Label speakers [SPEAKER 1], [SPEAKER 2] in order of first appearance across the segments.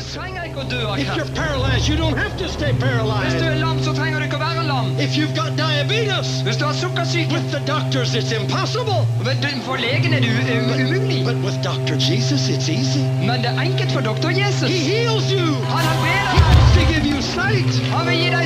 [SPEAKER 1] Du trenger ikke å dø av
[SPEAKER 2] If you're paralyzed, you don't have to stay
[SPEAKER 1] Hvis du
[SPEAKER 2] paralyzed.
[SPEAKER 1] er lam, så trenger du ikke være lam.
[SPEAKER 2] If you've got diabetes,
[SPEAKER 1] Hvis du har sukkersyke,
[SPEAKER 2] with the doctors it's impossible.
[SPEAKER 1] for legen er det umulig.
[SPEAKER 2] But with Dr. Jesus, it's easy.
[SPEAKER 1] Men det er enkelt for doktor Jesus.
[SPEAKER 2] He heals you.
[SPEAKER 1] Han
[SPEAKER 2] He wants to give you sight.
[SPEAKER 1] Han vil gi deg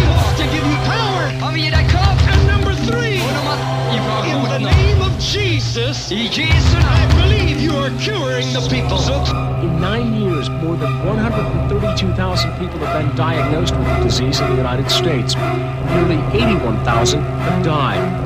[SPEAKER 2] He wants to give you power.
[SPEAKER 1] Han vil gi deg kraft.
[SPEAKER 2] And number three,
[SPEAKER 1] Og nummer
[SPEAKER 2] in the name of Jesus,
[SPEAKER 1] I Jesu
[SPEAKER 2] I believe you are curing the people.
[SPEAKER 3] In nine years, more than 132,000 people have been diagnosed with the disease in the United States. Nearly 81,000 have died.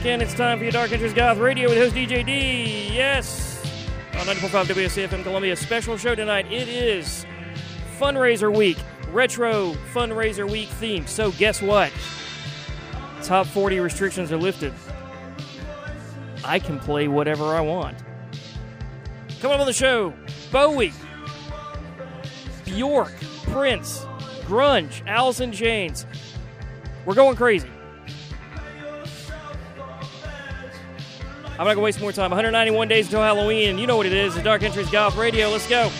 [SPEAKER 4] 8 o'clock and it's time for your Dark Entries Goth Radio with host DJ D. Yes! On 94.5 WUSCFM Columbia. Special show tonight. It is Fundraiser Week, Retro Fundraiser Week theme. So, guess what? Top 40 restrictions are lifted. I can play whatever I want. Coming up on the show Bowie, Bjork, Prince, Grunge, Alice in Chains. We're going crazy. I'm not gonna waste more time. 191 days until Halloween. You know what it is. The Dark Entries Goth Radio. Let's go.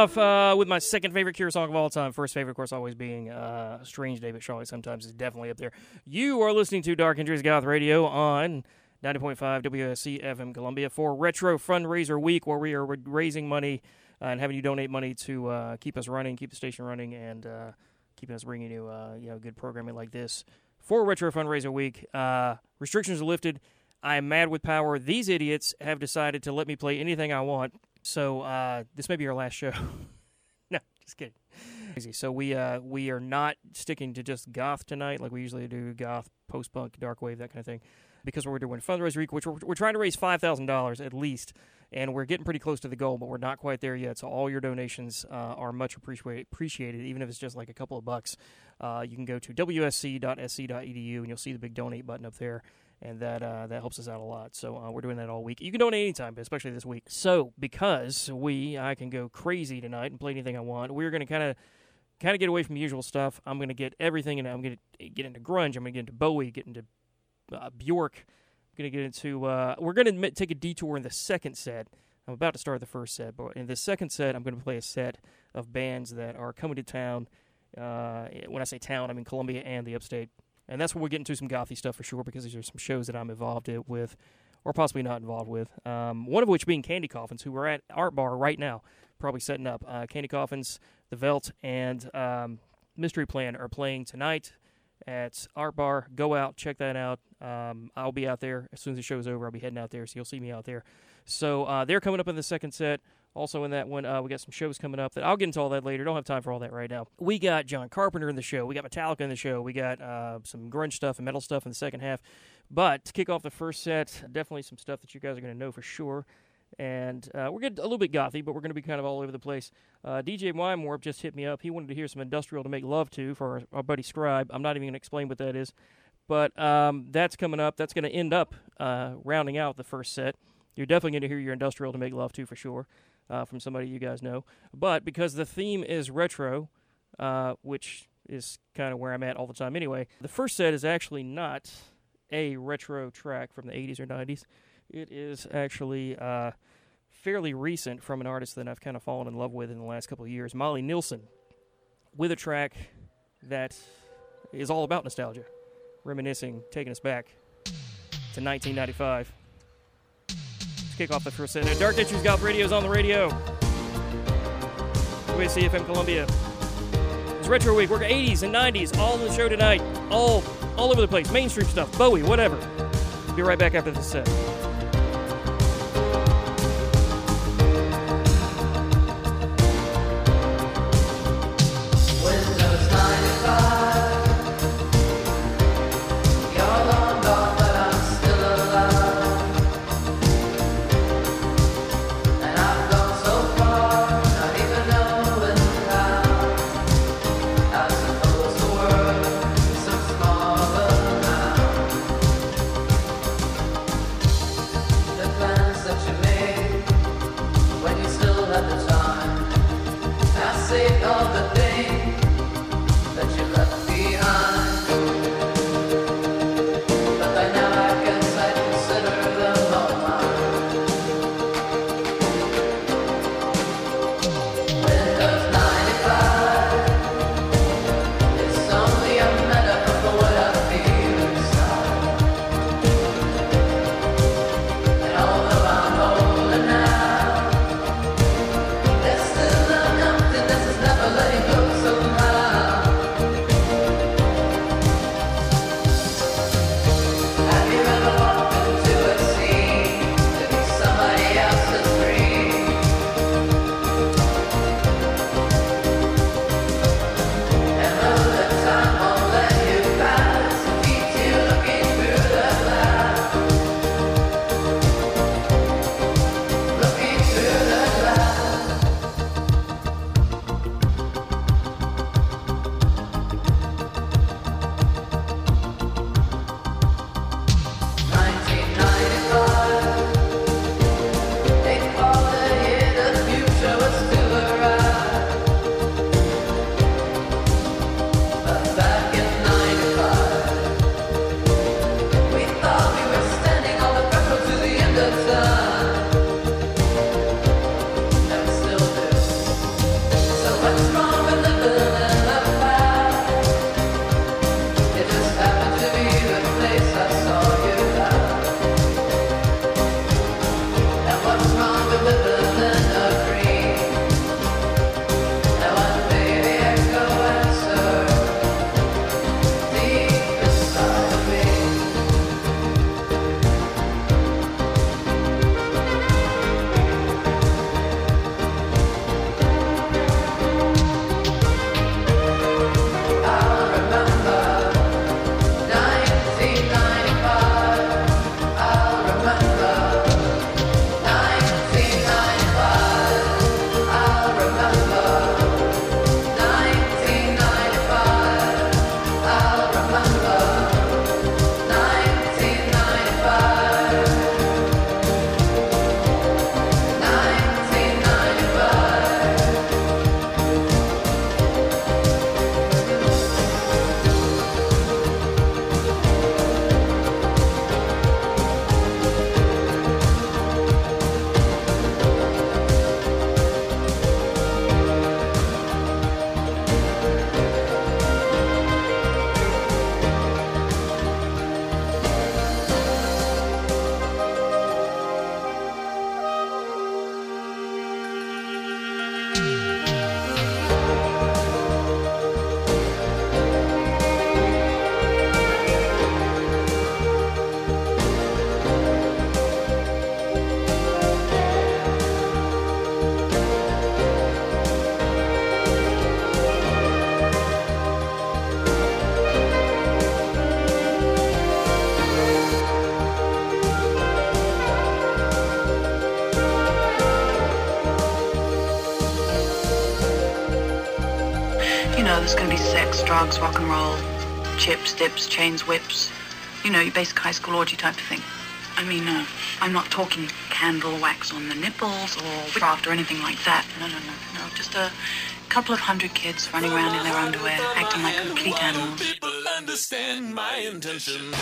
[SPEAKER 4] Off uh, with my second favorite Cure song of all time. First favorite, of course, always being uh, "Strange Day," but Charlotte Sometimes is definitely up there. You are listening to Dark Entries Goth Radio on 90.5 WUSC FM Columbia for Retro Fundraiser Week, where we are raising money uh, and having you donate money to uh, keep us running, keep the station running, and uh, keeping us bringing you uh, you know good programming like this for Retro Fundraiser Week. Uh, restrictions are lifted. I am mad with power. These idiots have decided to let me play anything I want. So uh, this may be our last show. no, just kidding. So we uh, we are not sticking to just goth tonight like we usually do. Goth, post punk, dark wave, that kind of thing. Because we're doing fundraiser week, which we're, we're trying to raise five thousand dollars at least, and we're getting pretty close to the goal, but we're not quite there yet. So all your donations uh, are much appreciated, appreciated, even if it's just like a couple of bucks. Uh, you can go to wusc.sc.edu and you'll see the big donate button up there and that uh, that helps us out a lot. So uh, we're doing that all week. You can donate anytime, but especially this week. So because we, I can go crazy tonight and play anything I want. We're going to kind of kind of get away from the usual stuff. I'm going to get everything, and I'm going to get into grunge. I'm going to get into Bowie, get into uh, Bjork. I'm going to get into. Uh, we're going to take a detour in the second set. I'm about to start the first set, but in the second set, I'm going to play a set of bands that are coming to town. Uh, when I say town, I mean Columbia and the upstate and that's where we get into some gothy stuff for sure because these are some shows that I'm involved with, or possibly not involved with. Um, one of which being Candy Coffins, who are at Art Bar right now, probably setting up. Uh, Candy Coffins, The Velt, and um, Mystery Plan are playing tonight at Art Bar. Go out, check that out. Um, I'll be out there as soon as the show's over. I'll be heading out there, so you'll see me out there. So uh, they're coming up in the second set. Also, in that one, uh, we got some shows coming up that I'll get into all that later. Don't have time for all that right now. We got John Carpenter in the show. We got Metallica in the show. We got uh, some grunge stuff and metal stuff in the second half. But to kick off the first set, definitely some stuff that you guys are going to know for sure. And uh, we're getting a little bit gothy, but we're going to be kind of all over the place. Uh, DJ Wymorp just hit me up. He wanted to hear some industrial to make love to for our, our buddy Scribe. I'm not even going to explain what that is. But um, that's coming up. That's going to end up uh, rounding out the first set. You're definitely going to hear your industrial to make love to for sure uh, from somebody you guys know. But because the theme is retro, uh, which is kind of where I'm at all the time anyway, the first set is actually not a retro track from the 80s or 90s. It is actually uh, fairly recent from an artist that I've kind of fallen in love with in the last couple of years, Molly Nilsson, with a track that is all about nostalgia, reminiscing, taking us back to 1995 kick off the first set. Dark Entries Goth Radio is on the radio. WCFM Columbia. It's Retro Week. We're 80s and 90s, all in the show tonight. All, all over the place. Mainstream stuff, Bowie, whatever. Be right back after this set.
[SPEAKER 5] drugs, rock and roll, chips, dips, chains, whips. You know, your basic high school orgy type of thing. I mean, uh, I'm not talking candle wax on the nipples or craft or anything like that. No, no, no, no. Just a couple of hundred kids running around in their underwear, acting like complete animals.
[SPEAKER 6] People understand my intention.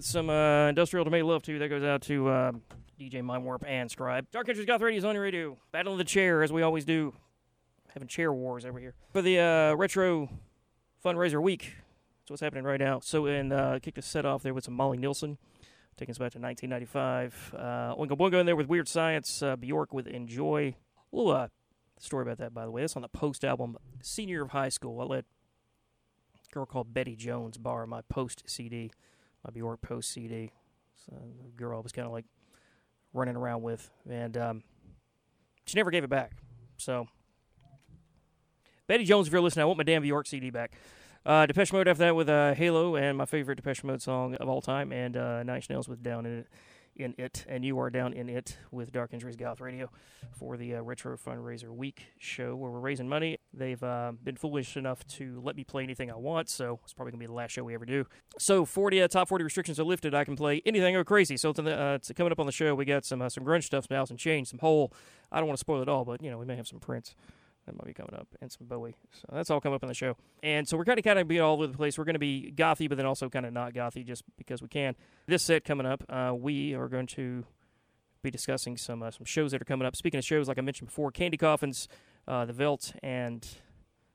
[SPEAKER 4] With some uh, industrial to make love to. That goes out to uh, DJ Mindwarp and Scribe. Dark Entries Goth Radio is on your radio. Battle of the chair, as we always do. Having chair wars over here. For the uh, Retro Fundraiser Week. That's what's happening right now. So, and uh, kicked the set off there with some Molly Nilsson. Taking us back to 1995. Uh, Oingo Boingo in there with Weird Science. Uh, Bjork with Enjoy. A little uh, story about that, by the way. That's on the Post album, Senior of High School. I let girl called Betty Jones borrow my Post CD, my Bjork Post CD. So the girl I was kind of like running around with, and um, she never gave it back. So Betty Jones, if you're listening, I want my damn Bjork CD back. Uh, Depeche Mode after that with uh, Halo and my favorite Depeche Mode song of all time, and uh, Nine Nails with Down in It, in it, and you are down in it with Dark Entries Goth Radio for the uh, Retro Fundraiser Week show where we're raising money. They've uh, been foolish enough to let me play anything I want, so it's probably gonna be the last show we ever do. So 40 uh, top 40 restrictions are lifted. I can play anything or crazy. So to the, uh, to coming up on the show, we got some uh, some grunge stuff, some Alice in Chains, some Hole. I don't want to spoil it all, but you know we may have some Prince. That might be coming up, and some Bowie. So that's all coming up on the show. And so we're kind of kind of be all over the place. We're going to be gothy, but then also kind of not gothy, just because we can. This set coming up, uh, we are going to be discussing some uh, some shows that are coming up. Speaking of shows, like I mentioned before, Candy Coffins, uh, The Velt, and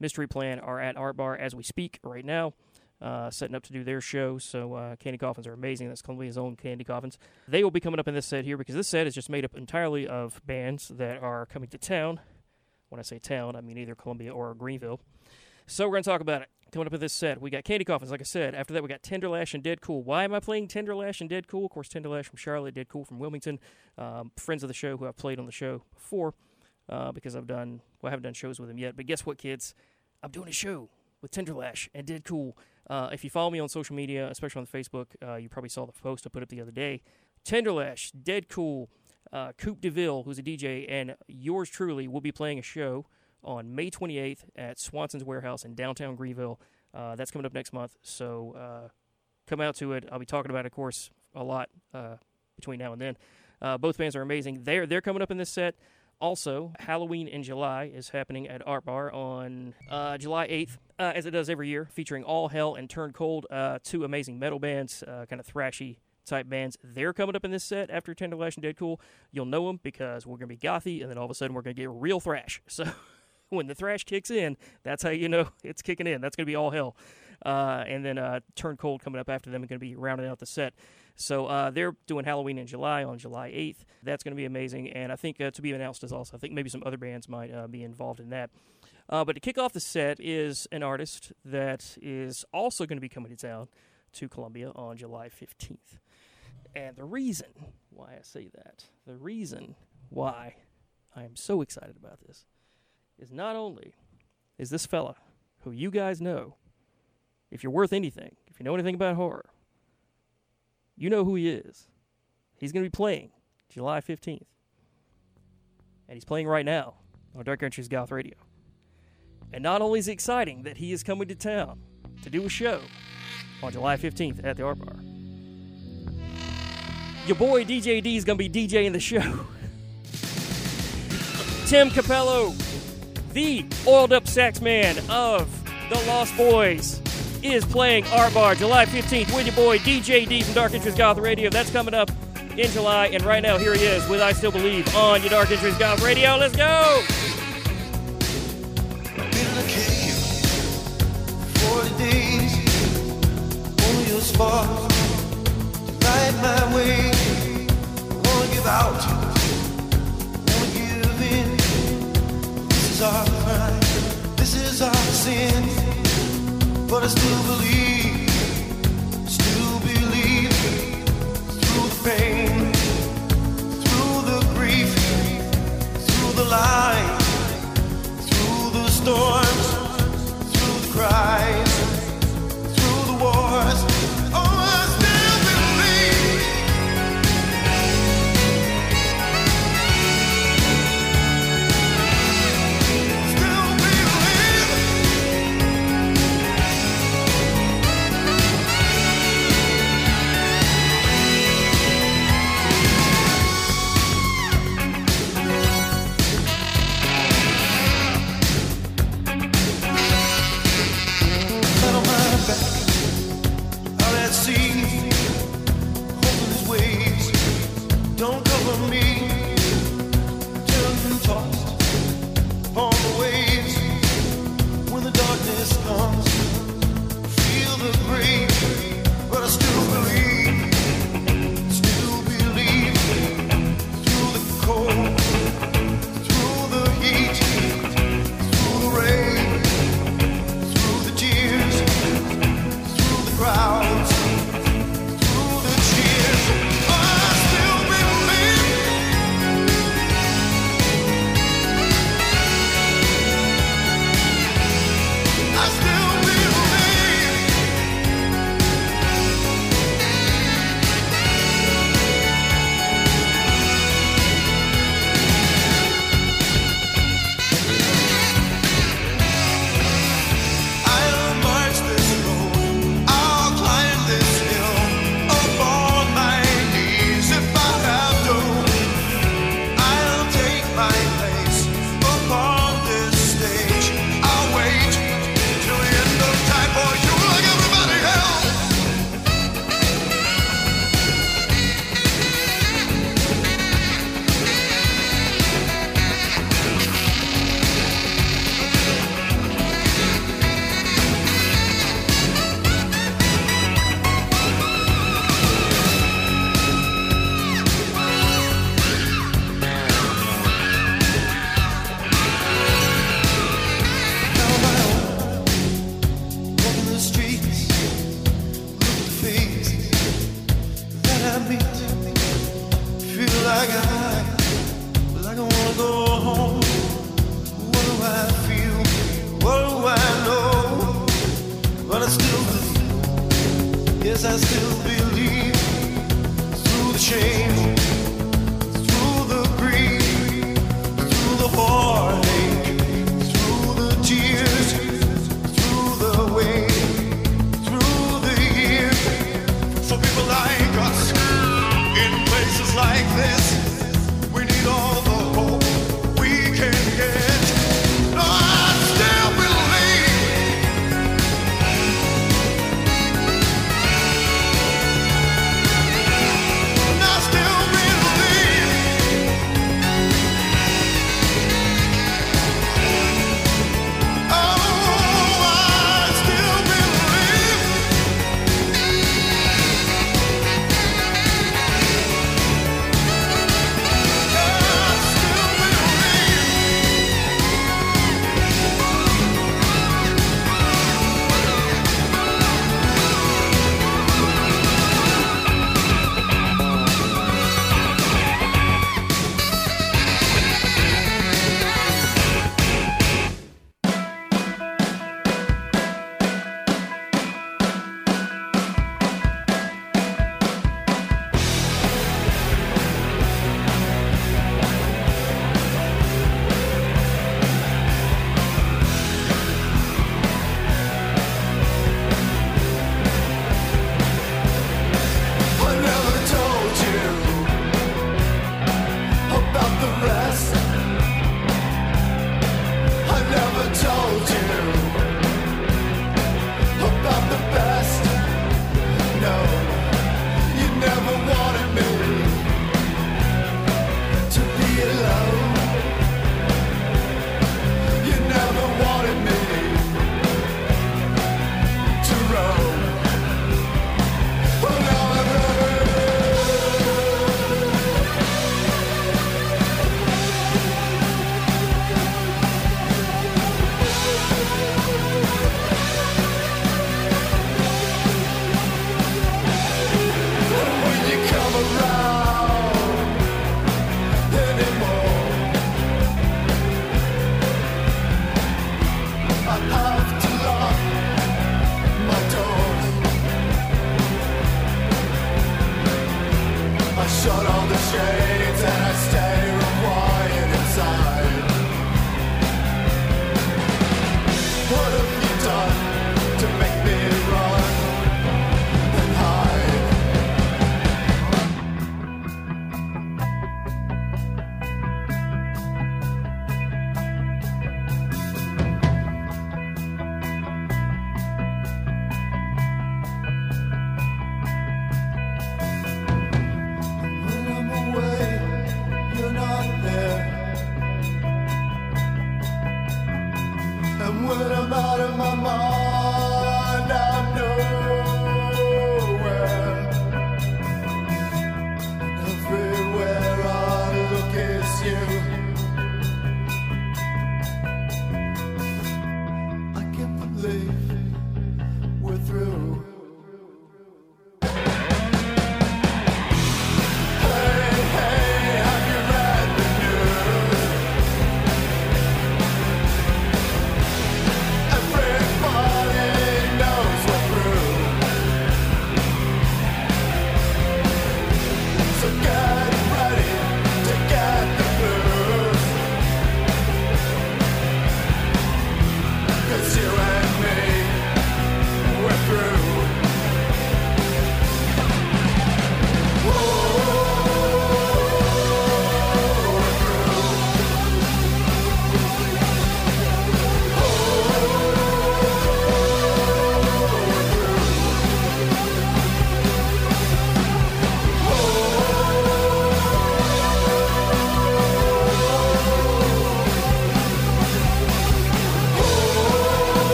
[SPEAKER 4] Mystery Plan are at Art Bar as we speak right now. Uh, setting up to do their show. So uh, Candy Coffins are amazing. That's Columbia's own Candy Coffins. They will be coming up in this set here because this set is just made up entirely of bands that are coming to town. When I say town, I mean either Columbia or Greenville. So we're going to talk about it. coming up with this set. We got Candy Coffins, like I said. After that, we got Tenderlash and Dead Cool. Why am I playing Tenderlash and Dead Cool? Of course, Tenderlash from Charlotte, Dead Cool from Wilmington. Um, friends of the show who I've played on the show before uh, because I've done, well, I haven't done shows with them yet. But guess what, kids? I'm doing a show with Tenderlash and Dead Cool. Uh, if you follow me on social media, especially on Facebook, uh, you probably saw the post I put up the other day. Tenderlash, Dead Cool, uh, Coop DeVille, who's a DJ, and yours truly will be playing a show on May 28th at Swanson's Warehouse in downtown Greenville. Uh, that's coming up next month, so uh, come out to it. I'll be talking about it, of course, a lot uh, between now and then. Uh, both bands are amazing. They're they're coming up in this set. Also, Halloween in July is happening at Art Bar on uh, July 8th, uh, as it does every year, featuring All Hell and Turn Cold, uh, two amazing metal bands, uh, kind of thrashy type bands. They're coming up in this set after Tenderlash and Dead Cool. You'll know them because we're going to be gothy, and then all of a sudden we're going to get real thrash. So when the thrash kicks in, that's how you know it's kicking in. That's going to be All Hell. Uh, and then uh, Turn Cold coming up after them going to be rounding out the set. So uh, they're doing Halloween in July on July 8th. That's going to be amazing. And I think uh, to be announced is also, I think maybe some other bands might uh, be involved in that. Uh, but to kick off the set is an artist that is also going to be coming to town to Columbia on July 15th. And the reason why I say that, the reason why I am so excited about this, is not only is this fella who you guys know, if you're worth anything, if you know anything about horror, you know who he is. He's going to be playing July 15th. And he's playing right now on Dark Entries Goth Radio. And not only is it exciting that he is coming to town to do a show on July 15th at the Art Bar, your boy DJ D is going to be DJing the show. Tim Cappello, the oiled up sax man of the Lost Boys, is playing Art Bar July 15th with your boy DJ D from Dark Entries Goth Radio. That's coming up in July. And right now, here he is with I Still Believe on your Dark Entries Goth Radio. Let's go!
[SPEAKER 7] in cave. Forty days, only a spark light my way. Wanna give out, wanna give in. This is our crime, this is our sin. But I still believe, still believe through the pain, through the grief, through the light through the storms, through the cries, darkness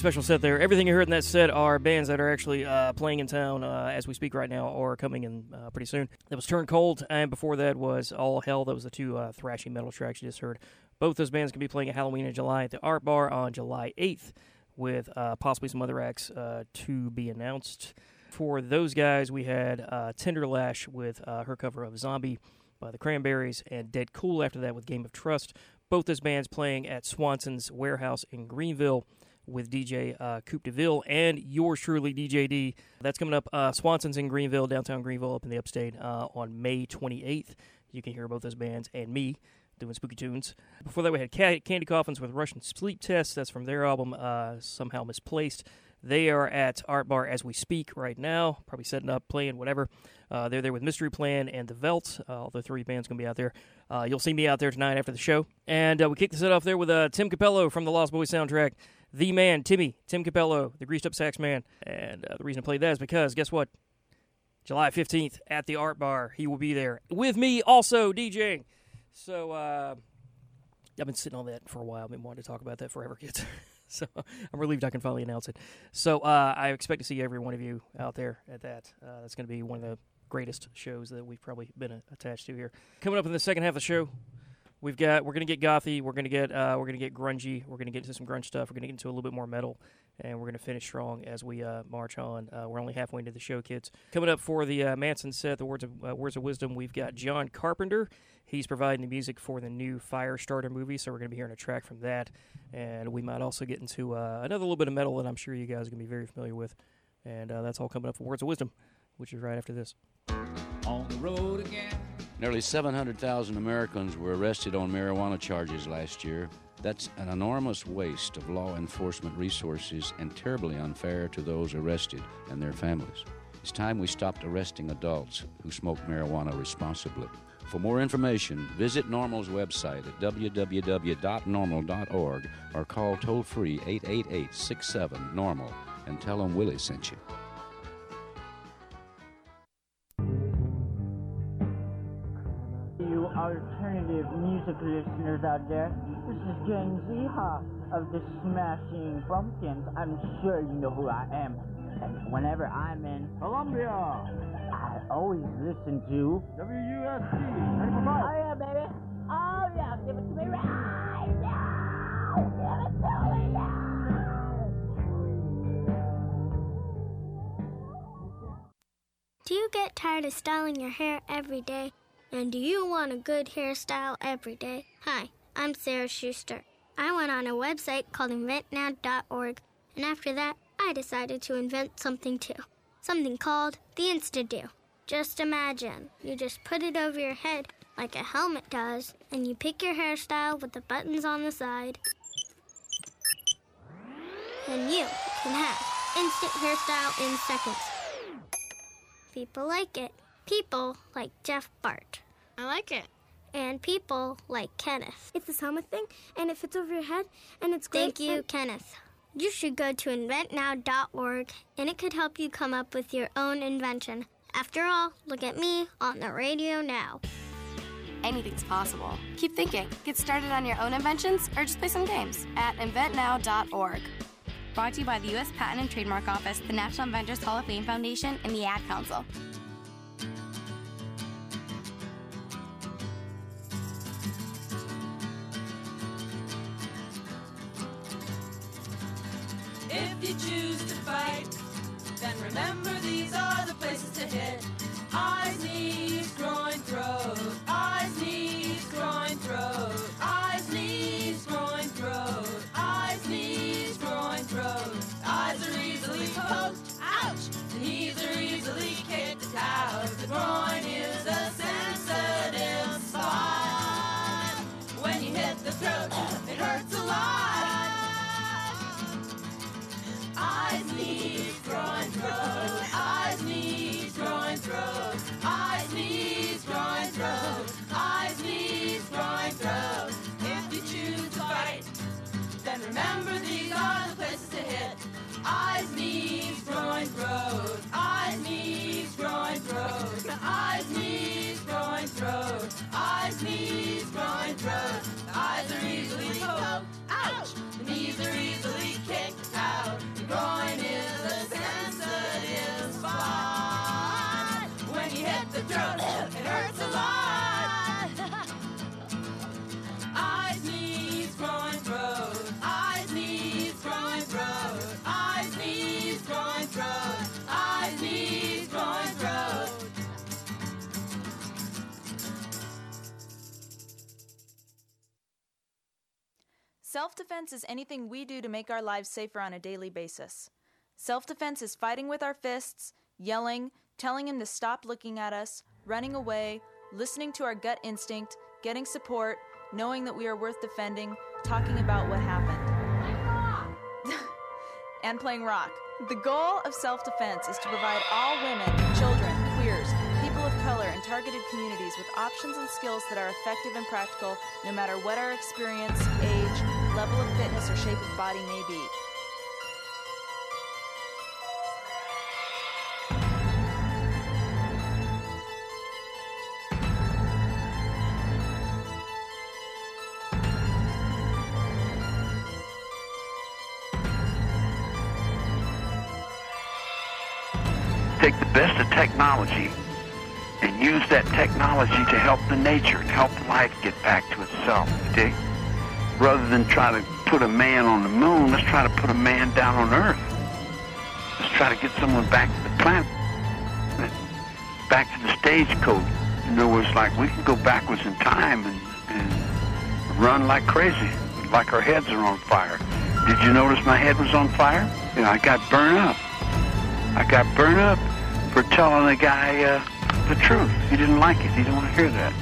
[SPEAKER 4] special set there. Everything you heard in that set are bands that are actually uh, playing in town uh, as we speak right now or coming in uh, pretty soon. That was Turn Cold, and before that was All Hell. That was the two uh, thrashy metal tracks you just heard. Both those bands can be playing at Halloween in July at the Art Bar on July 8th, with uh, possibly some other acts uh, to be announced. For those guys, we had Tenderlash with her cover of Zombie by the Cranberries, and Dead Cool after that with Game of Trust. Both those bands playing at Swanson's Warehouse in Greenville with DJ uh, Coupe DeVille and yours truly, DJ D. That's coming up. Uh, Swanson's in Greenville, downtown Greenville, up in the upstate uh, on May 28th. You can hear both those bands and me doing spooky tunes. Before that, we had Candy Coffins with Russian Sleep Test. That's from their album, uh, Somehow Misplaced. They are at Art Bar as we speak right now, probably setting up, playing, whatever. Uh, they're there with Mystery Plan and The Velt. Uh, all the three bands going to be out there. Uh, you'll see me out there tonight after the show. And uh, we kick the set off there with uh, Tim Cappello from the Lost Boys soundtrack. The man, Timmy, Tim Cappello, the greased up sax man. And uh, the reason I played that is because, guess what? July 15th at the Art Bar. He will be there with me also DJing. So uh, I've been sitting on that for a while. I've been wanting to talk about that forever, kids. so I'm relieved I can finally announce it. So uh, I expect to see every one of you out there at that. Uh, that's going to be one of the greatest shows that we've probably been attached to here. Coming up in the second half of the show, we've got we're to get gothy, we're to get uh, we're to get grungy, we're to get into some grunge stuff, we're to get into a little bit more metal, and we're to finish strong as we uh, march on. Uh, we're only halfway into the show, kids. Coming up for the uh, Manson set, the words of uh, words of wisdom, we've got John Carpenter. He's providing the music for the new Firestarter movie, so we're to be hearing a track from that, and we might also get into uh, another little bit of metal that I'm sure you guys are to be very familiar with, and uh, that's all coming up for words of wisdom, which is right after this.
[SPEAKER 8] On the road again.
[SPEAKER 9] Nearly 700,000 Americans were arrested on marijuana charges last year. That's an enormous waste of law enforcement resources and terribly unfair to those arrested and their families. It's time we stopped arresting adults who smoke marijuana responsibly. For more information, visit NORML's website at www.norml.org or call toll free 888 67 Normal and tell them Willie sent you.
[SPEAKER 10] Alternative music listeners out there, this is James Iha of the Smashing Pumpkins. I'm sure you know who I am. And whenever I'm in Columbia, I always listen to WUSC. Oh yeah, baby. Oh yeah, give it to me right now. Give it to me now.
[SPEAKER 11] Do you get tired of styling your hair every day? And do you want a good hairstyle every day? Hi, I'm Sarah Schuster. I went on a website called inventnow.org, and after that, I decided to invent something too. Something called the Insta-Do. Just imagine, you just put it over your head like a helmet does, and you pick your hairstyle with the buttons on the side. And you can have instant hairstyle in seconds. People like it. People like Jeff Bart. I like it. And people like Kenneth.
[SPEAKER 12] It's this helmet thing, and it fits over your head, and it's great.
[SPEAKER 11] Thank you,
[SPEAKER 12] and-
[SPEAKER 11] Kenneth. You should go to inventnow.org, and it could help you come up with your own invention. After all, look at me on the radio now.
[SPEAKER 13] Anything's possible. Keep thinking. Get started on your own inventions or just play some games at inventnow.org. Brought to you by the U.S. Patent and Trademark Office, the National Inventors Hall of Fame Foundation, and the Ad Council.
[SPEAKER 14] Fight, then remember these are the places to hit. Eyes, knees, groin, throat. Eyes, knees, groin, throat. Eyes, knees, groin, throat. The eyes are easily poked. Ouch! The knees are easily kicked out. The groin
[SPEAKER 15] Self defense is anything we do to make our lives safer on a daily basis. Self defense is fighting with our fists, yelling, telling him to stop looking at us, running away, listening to our gut instinct, getting support, knowing that we are worth defending, talking about what happened. and playing rock. The goal of self defense is to provide all women, children, queers, people of color, and targeted communities with options and skills that are effective and practical no matter what our experience, age, level of fitness, or shape of body may be.
[SPEAKER 16] take the best of technology and use that technology to help the nature and help life get back to itself, okay? Rather than try to put a man on the moon, let's try to put a man down on Earth. Let's try to get someone back to the planet, back to the stagecoach. In other words, like we can go backwards in time and, and run like crazy, like our heads are on fire. Did you notice my head was on fire? You know, I got burned up. I got burned up for telling the guy uh, the truth. He didn't like it. He didn't want to hear that.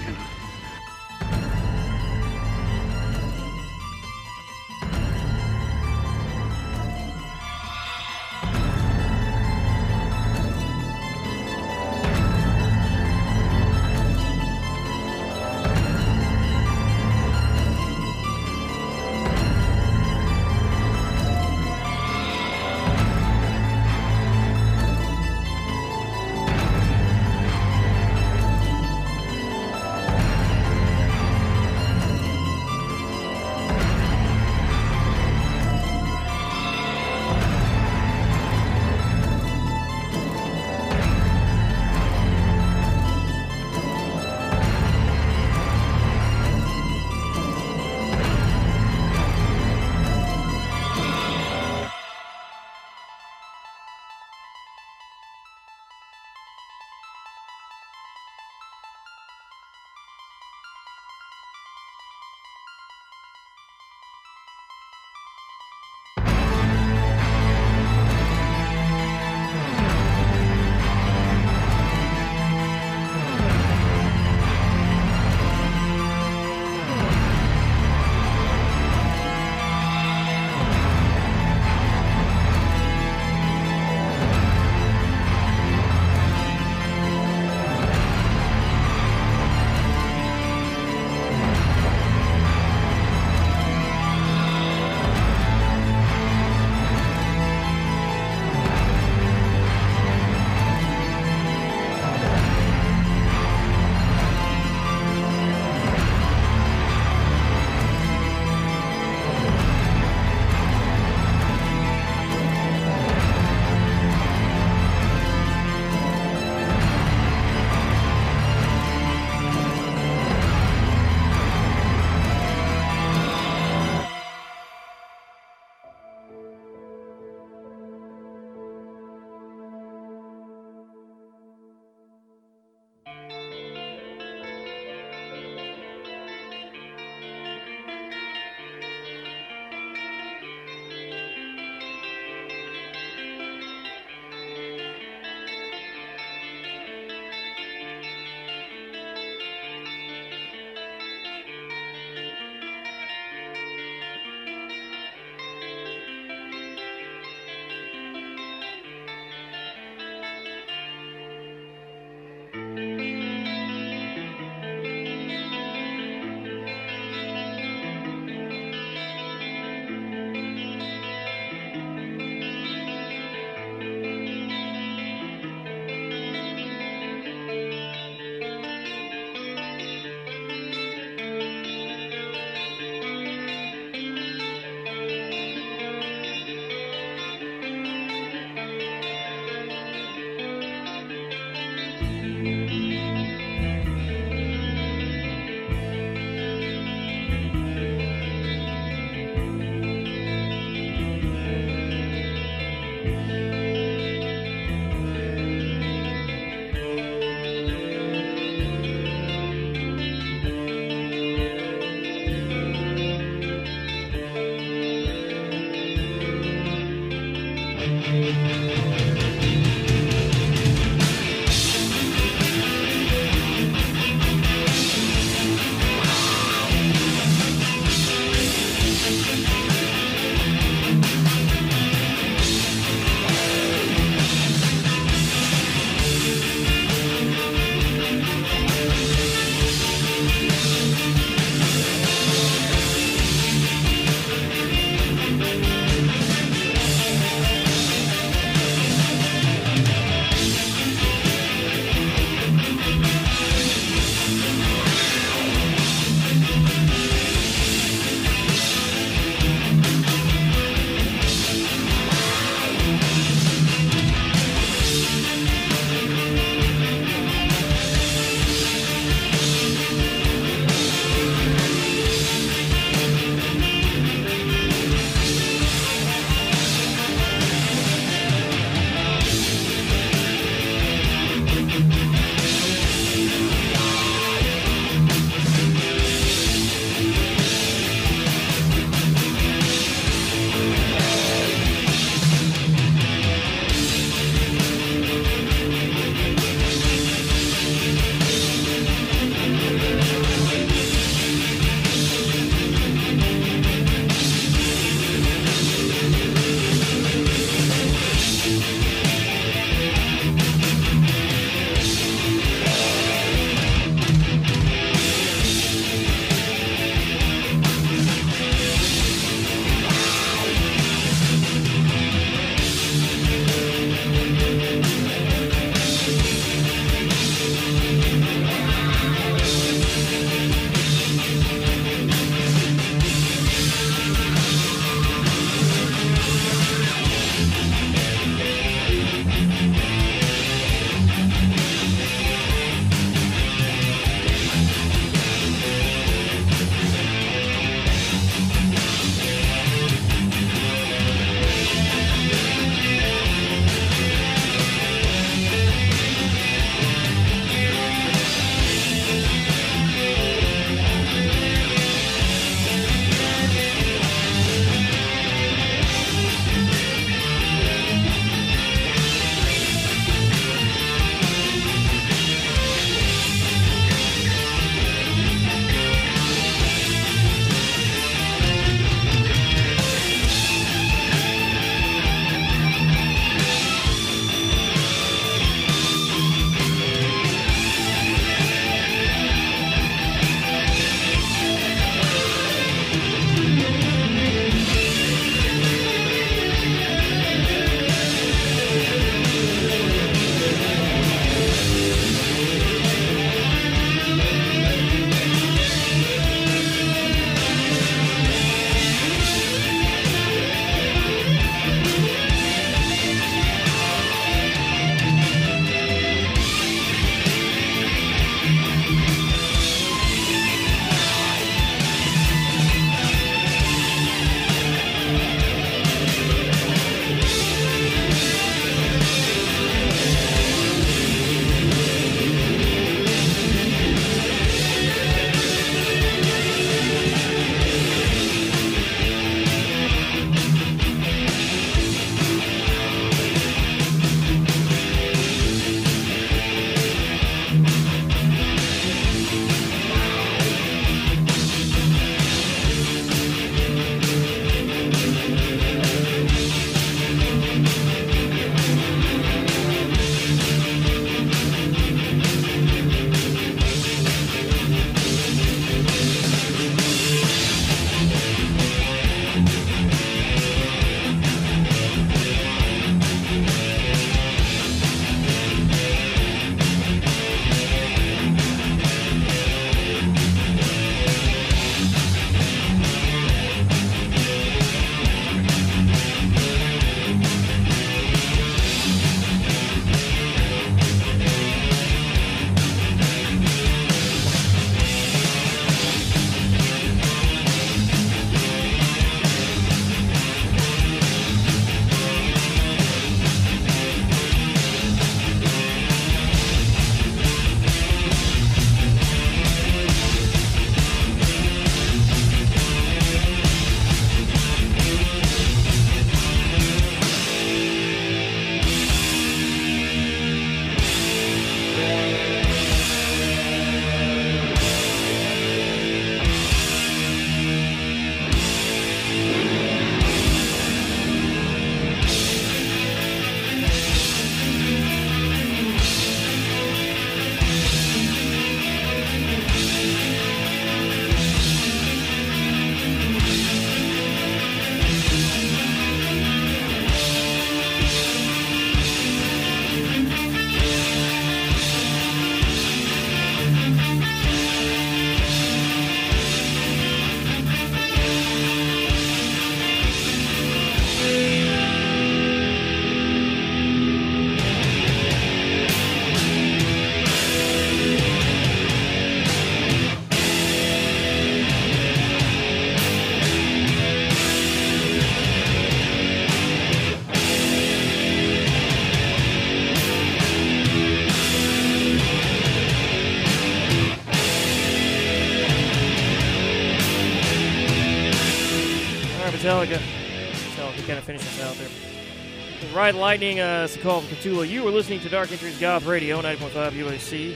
[SPEAKER 4] Ride Lightning, uh, it's call from Ktulu. You are listening to Dark Entries Goth Radio, 90.5 UAC,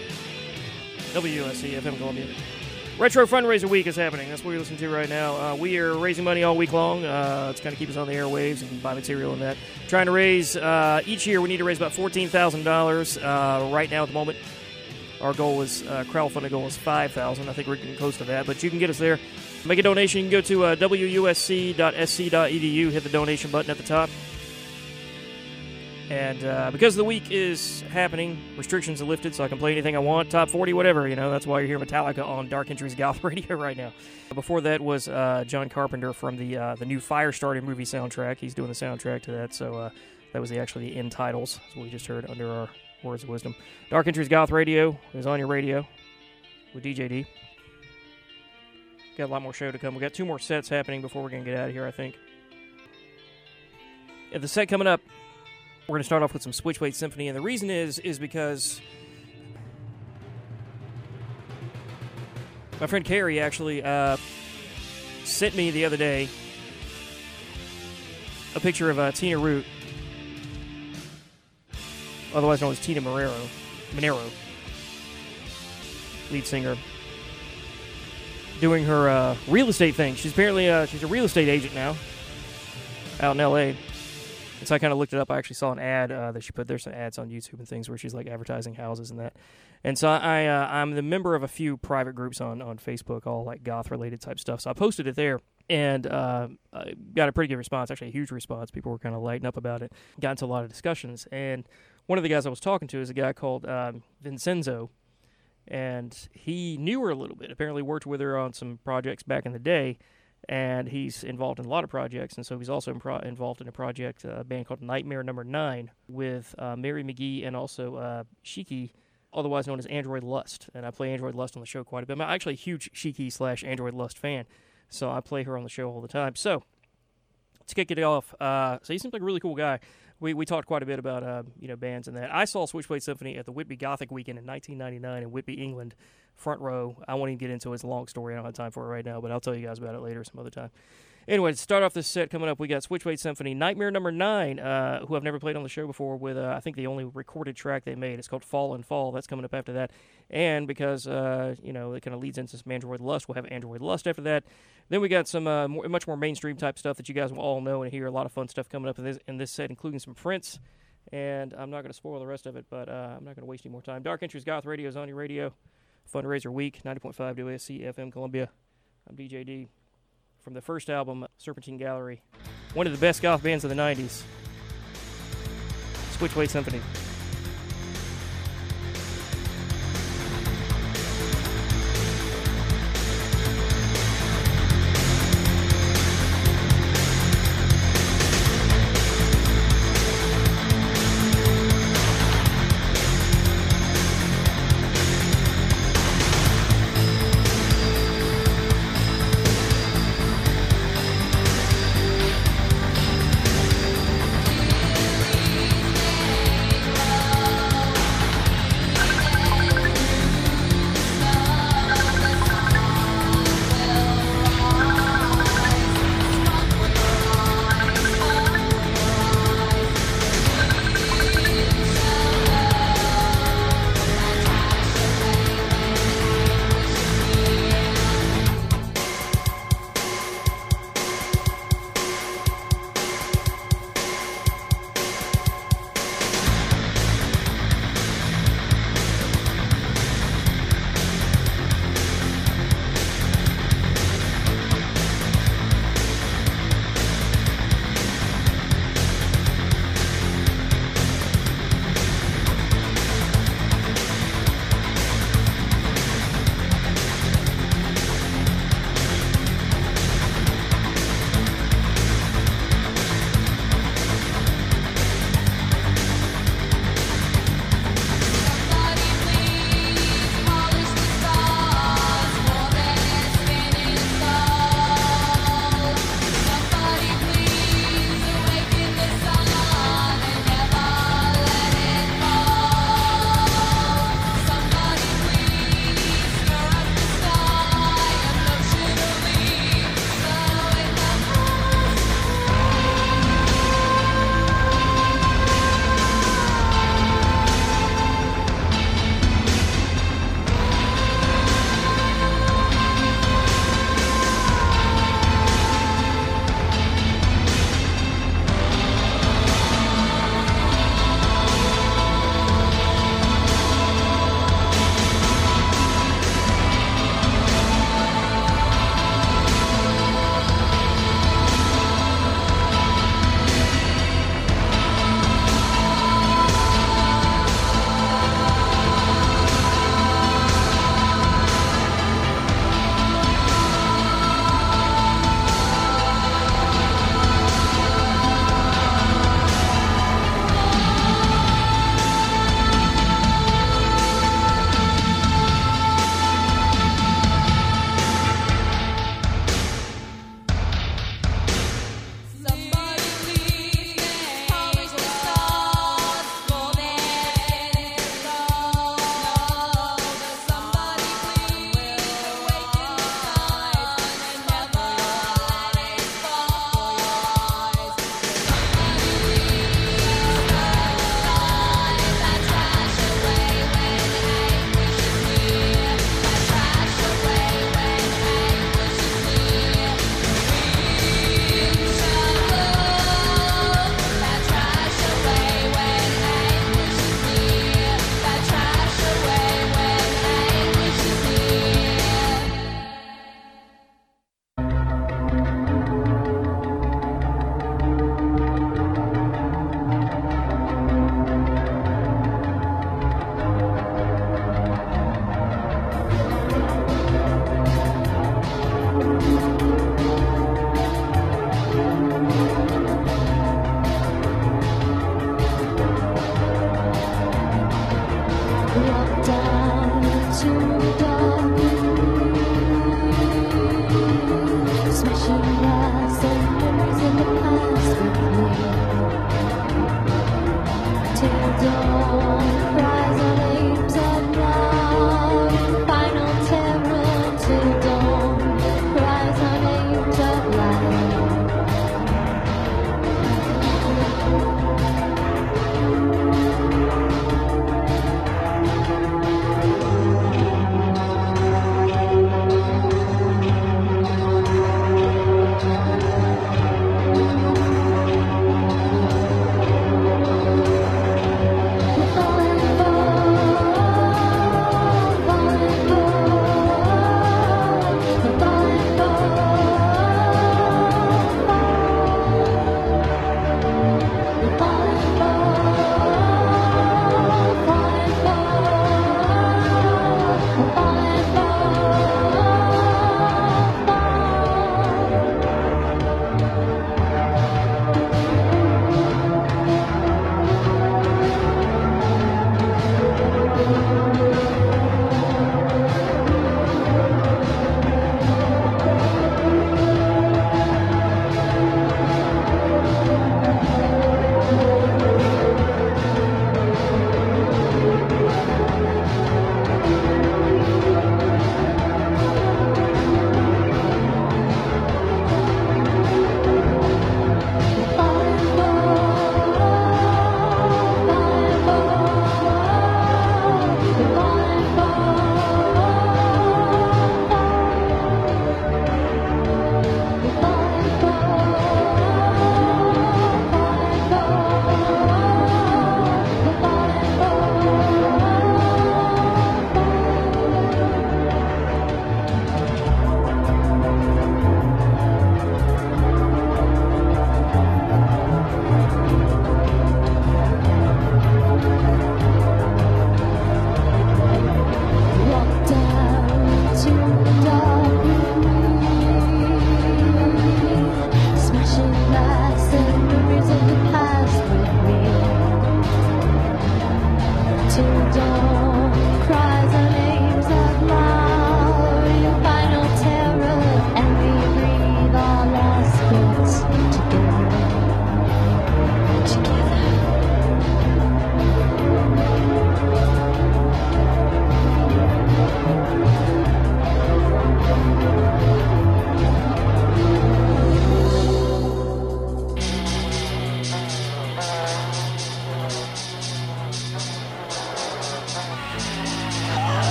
[SPEAKER 4] WUSC, FM Columbia. Retro Fundraiser Week is happening. That's what you're listening to right now. Uh, we are raising money all week long. Uh, to kind of keep us on the airwaves and buy material and that. Trying to raise, uh, each year we need to raise about $14,000. Uh, right now at the moment, our goal is, uh, crowdfunding goal is 5000 I think we're getting close to that, but you can get us there. Make a donation. You can go to uh, wusc.sc.edu, hit the donation button at the top. And uh, because the week is happening, restrictions are lifted, so I can play anything I want, top 40, whatever. You know, that's why you're hearing Metallica on Dark Entries Goth Radio right now. Before that was uh, John Carpenter from the uh, the new Firestarter movie soundtrack. He's doing the soundtrack to that, so uh, that was the, actually the end titles, we just heard under our words of wisdom. Dark Entries Goth Radio is on your radio with DJD. Got a lot more show to come. We got two more sets happening before we're gonna get out of here. I think. Yeah, the set coming up, we're gonna start off with some Switchblade Symphony, and the reason is is because my friend Carrie actually uh, sent me the other day a picture of uh, Tina Root, otherwise known as Tina Monero, Monero, lead singer, doing her uh, real estate thing. She's apparently uh, she's a real estate agent now, out in L.A. And so I kind of looked it up. I actually saw an ad uh, that she put. There's some ads on YouTube and things where she's like advertising houses and that. And so I uh, I'm the member of a few private groups on on Facebook, all like goth related type stuff. So I posted it there and uh, got a pretty good response. Actually, a huge response. People were kind of lighting up about it. Got into a lot of discussions. And one of the guys I was talking to is a guy called um, Vincenzo, and he knew her a little bit. Apparently, worked with her on some projects back in the day, and he's involved in a lot of projects. And so he's also in pro- involved in a project, uh, a band called Nightmare Number Nine, with uh, Mary McGee and also uh, Shikhee, otherwise known as Android Lust. And I play Android Lust on the show quite a bit. I'm actually a huge Shikhee slash Android Lust fan, so I play her on the show all the time. So to kick it off, uh, so he seems like a really cool guy. We, we talked quite a bit about uh, you know bands and that. I saw Switchblade Symphony at the Whitby Gothic Weekend in 1999 in Whitby, England, front row. I won't even get into it. It's a long story. I don't have time for it right now, but I'll tell you guys about it later some other time. Anyway, to start off this set coming up, we got Switchblade Symphony, Nightmare Number Nine, uh, who I've never played on the show before. With uh, I think the only recorded track they made. It's called Fall and Fall. That's coming up after that. And because uh, you know it kind of leads into some Android Lust, we'll have Android Lust after that. Then we got some uh, more, much more mainstream type stuff that you guys will all know and hear. A lot of fun stuff coming up in this in this set, including some Prince. And I'm not going to spoil the rest of it, but uh, I'm not going to waste any more time. Dark Entries Goth Radio is on your radio. Fundraiser Week, 90.5 WSC FM Columbia. I'm DJD from the first album, Serpentine Gallery. One of the best goth bands of the 90s. Switchblade Symphony.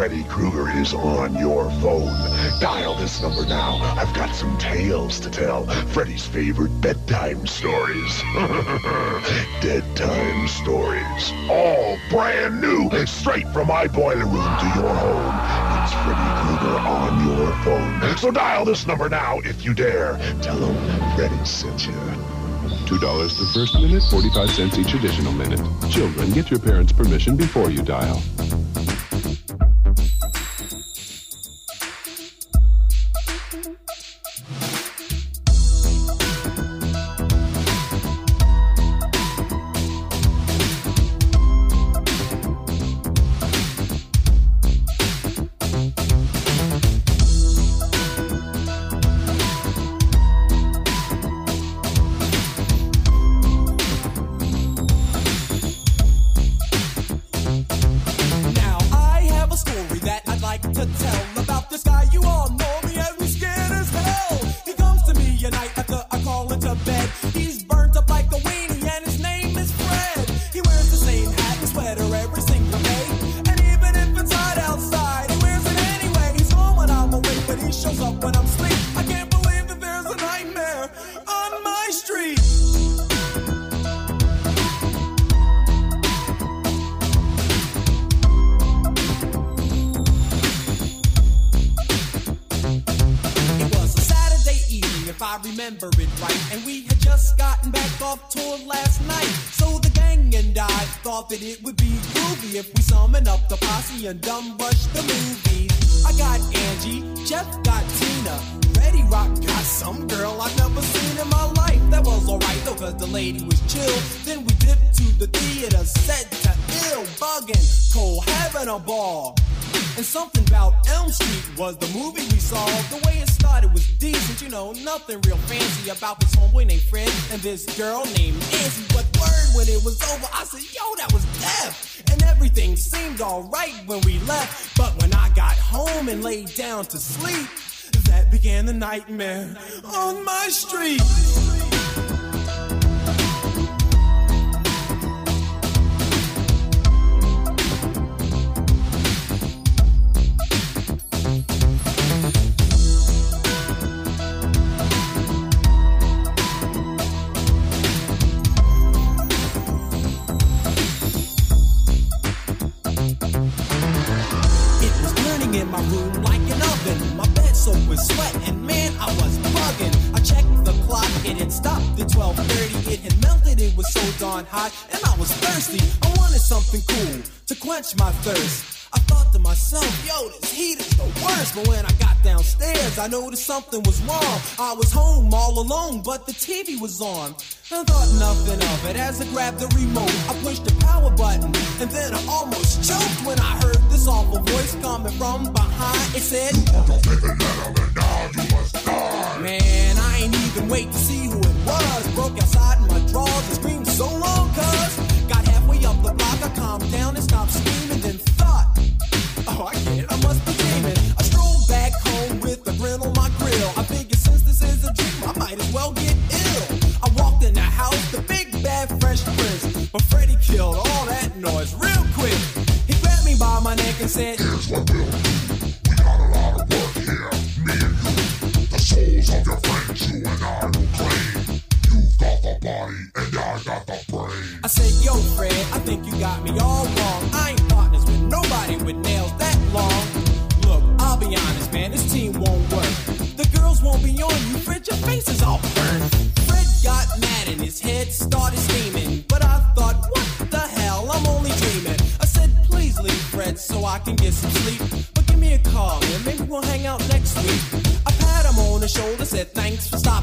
[SPEAKER 17] Freddy Krueger is on your phone. Dial this number now. I've got some tales to tell. Freddy's favorite bedtime stories. Deadtime stories. All brand new, straight from my boiler room to your home. It's Freddy Krueger on your phone. So dial this number now if you dare. Tell him Freddy sent you.
[SPEAKER 18] $2 the first minute, 45 cents each additional minute. Children, get your parents' permission before you dial.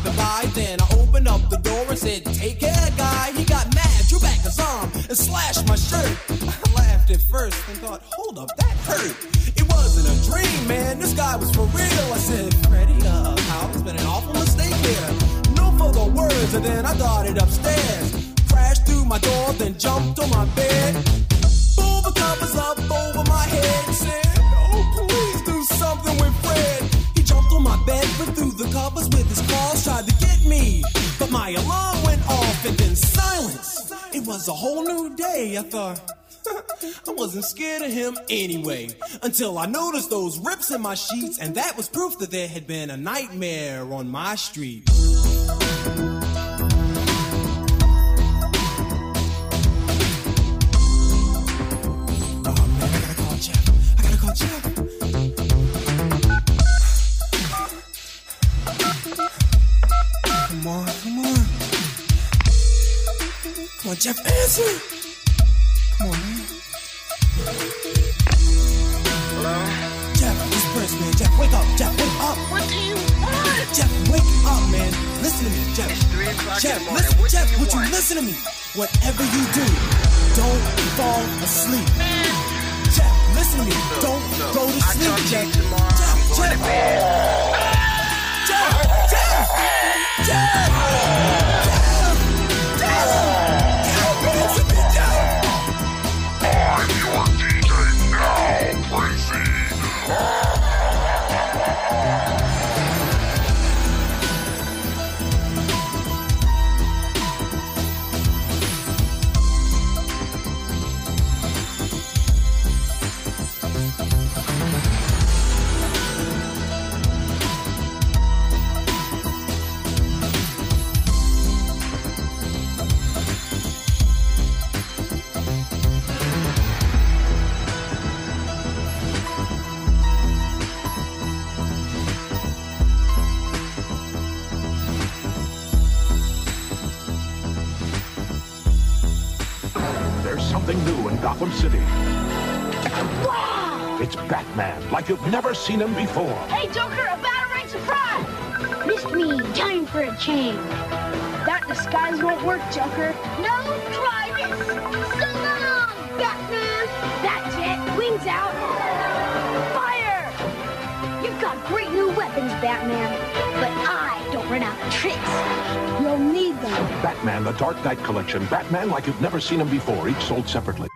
[SPEAKER 18] For by. Then I opened up the door and said, take care, guy. He got mad, drew back his arm, and slashed my shirt. I laughed at first and thought, hold up, that hurt. It wasn't a dream, man. This guy was for real. I said, Freddie, uh, it's been an awful mistake here. No further words, and then I darted upstairs. Crashed through my door, then jumped on my bed. Was a whole new day, I thought. I wasn't scared of him anyway. Until I noticed those rips in my sheets, and that was proof that there had been a nightmare on my street. Come on, Jeff, answer. Come on, man. Hello? Jeff, this Prince, man. Jeff, wake up. Jeff, wake up. What do you want? Jeff, wake up, man. Listen to me, Jeff.
[SPEAKER 2] It's 3 o'clock
[SPEAKER 18] Jeff,
[SPEAKER 2] in the morning.
[SPEAKER 18] listen,
[SPEAKER 2] What
[SPEAKER 18] Jeff,
[SPEAKER 2] you
[SPEAKER 18] would you listen to me? Whatever you do, don't fall asleep. Jeff, listen to me. Don't
[SPEAKER 2] look,
[SPEAKER 18] go to
[SPEAKER 2] I'll
[SPEAKER 18] sleep,
[SPEAKER 2] talk to
[SPEAKER 18] Jeff.
[SPEAKER 2] you tomorrow.
[SPEAKER 18] Jeff,
[SPEAKER 2] I'm going
[SPEAKER 18] Jeff.
[SPEAKER 2] to bed.
[SPEAKER 18] Jeff, Jeff, Jeff, Jeff, Jeff,
[SPEAKER 19] Gotham City. It's Batman, like you've never seen him before.
[SPEAKER 20] Hey, Joker, a batarang surprise! Missed me. Time for a change. That disguise won't work, Joker. No, try this. So long, Batman. That's it. Wings out. Fire! You've got great new weapons, Batman. But I don't run out of tricks. You'll need them.
[SPEAKER 19] Batman, the Dark Knight Collection. Batman, like you've never seen him before, each sold separately.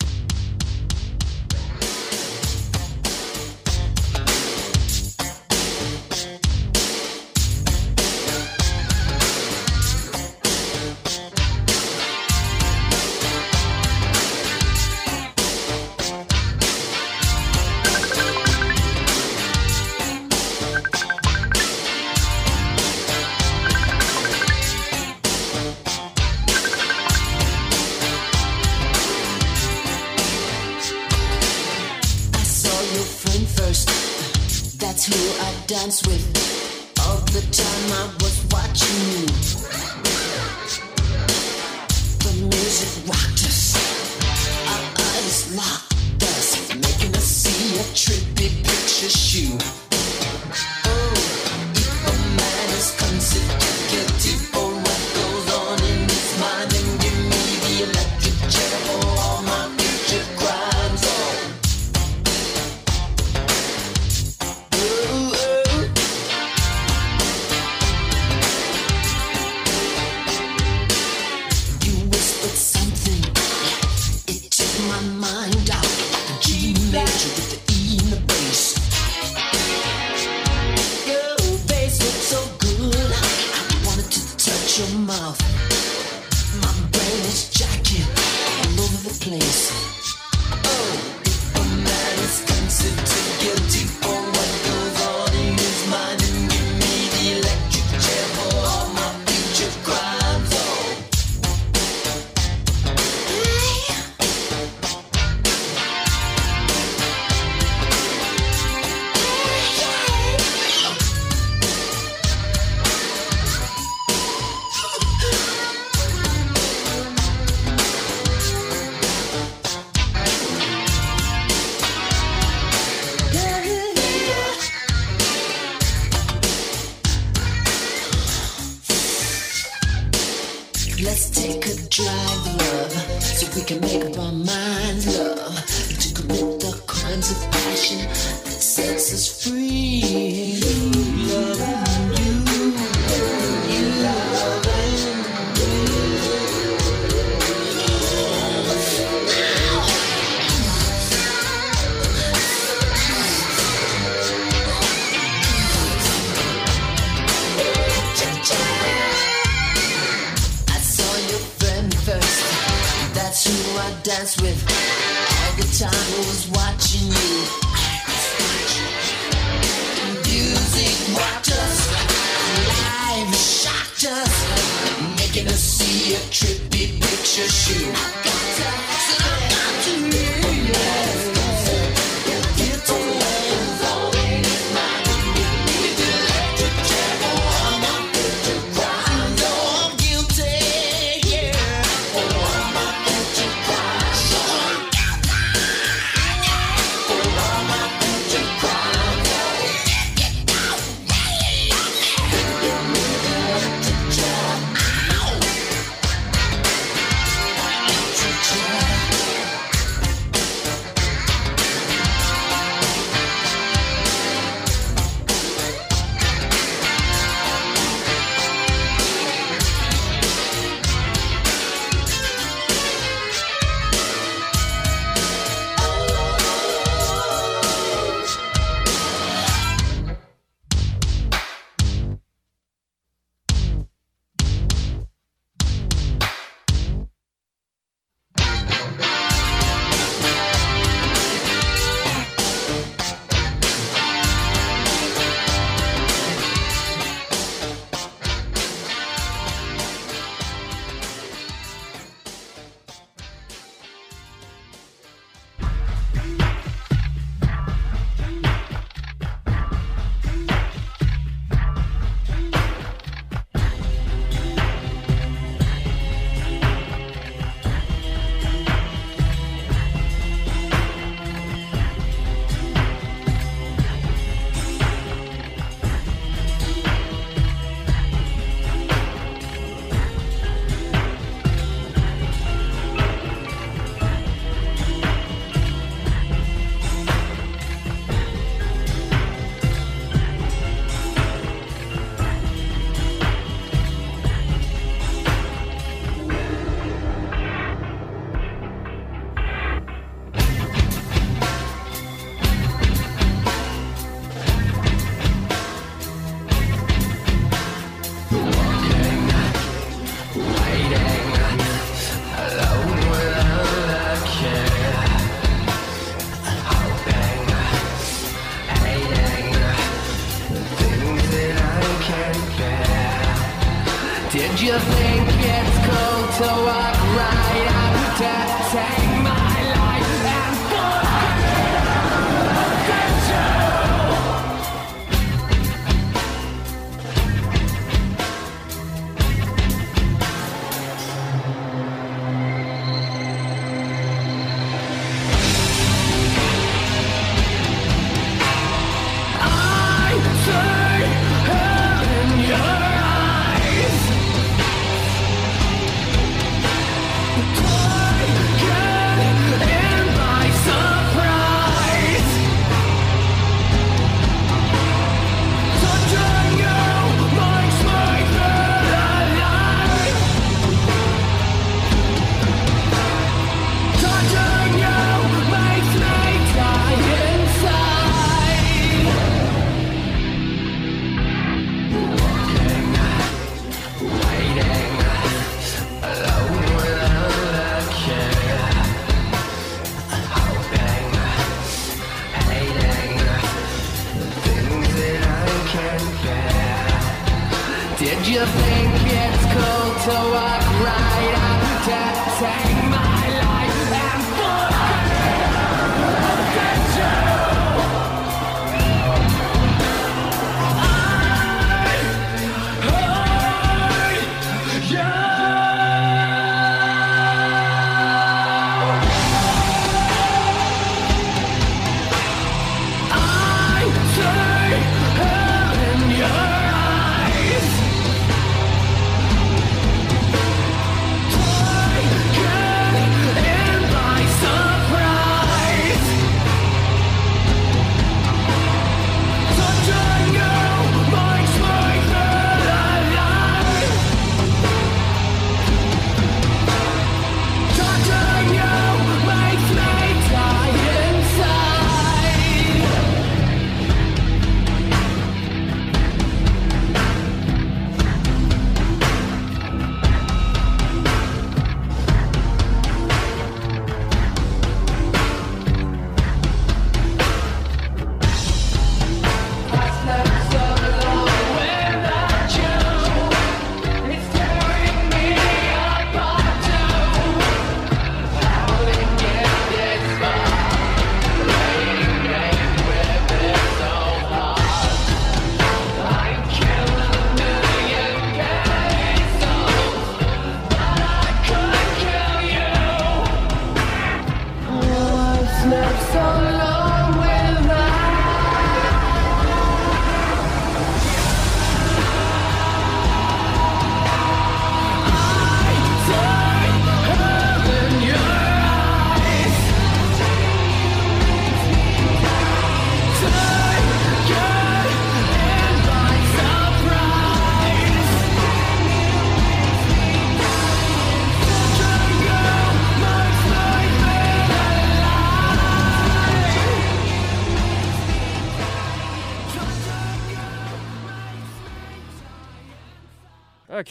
[SPEAKER 21] You
[SPEAKER 22] think it's cool to walk right up to take my life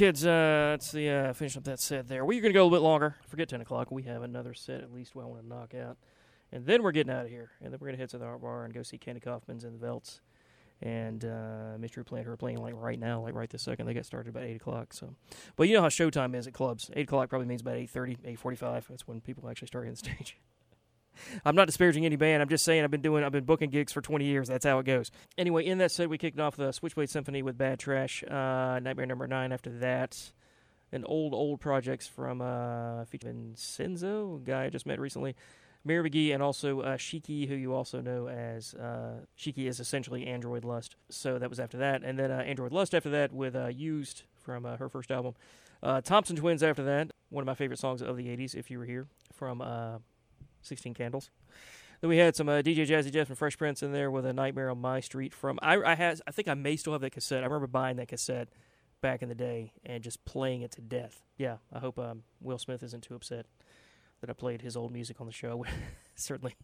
[SPEAKER 4] kids, uh, that's the uh, finish up that set there. We're going to go a little bit longer. Forget 10 o'clock. We have another set at least we want to knock out. And then we're getting out of here. And then we're going to head to the Art Bar and go see Kenny Kaufman's and the Velts. And uh, Mystery Plant who are playing like right now, like right this second. They got started about 8 o'clock. So, But you know how showtime is at clubs. 8 o'clock probably means about 8.30, 8.45. That's when people actually start hitting the stage. I'm not disparaging any band. I'm just saying I've been doing I've been booking gigs for 20 years. That's how it goes. Anyway, in that set, we kicked off the Switchblade Symphony with Bad Trash, uh, Nightmare Number Nine. After that, and old old projects from uh, Senzo, a guy I just met recently, Mary McGee, and also uh, Shikhee, who you also know as uh, Shikhee is essentially Android Lust. So that was after that, and then uh, Android Lust after that with uh, Used from uh, her first album. Uh, Thompson Twins after that, one of my favorite songs of the 80s, if you were here, from uh, 16 Candles. Then we had some uh, DJ Jazzy Jeff and Fresh Prince in there with a Nightmare on My Street from. I I had I think I may still have that cassette. I remember buying that cassette back in the day and just playing it to death. Yeah, I hope um, Will Smith isn't too upset that I played his old music on the show. certainly,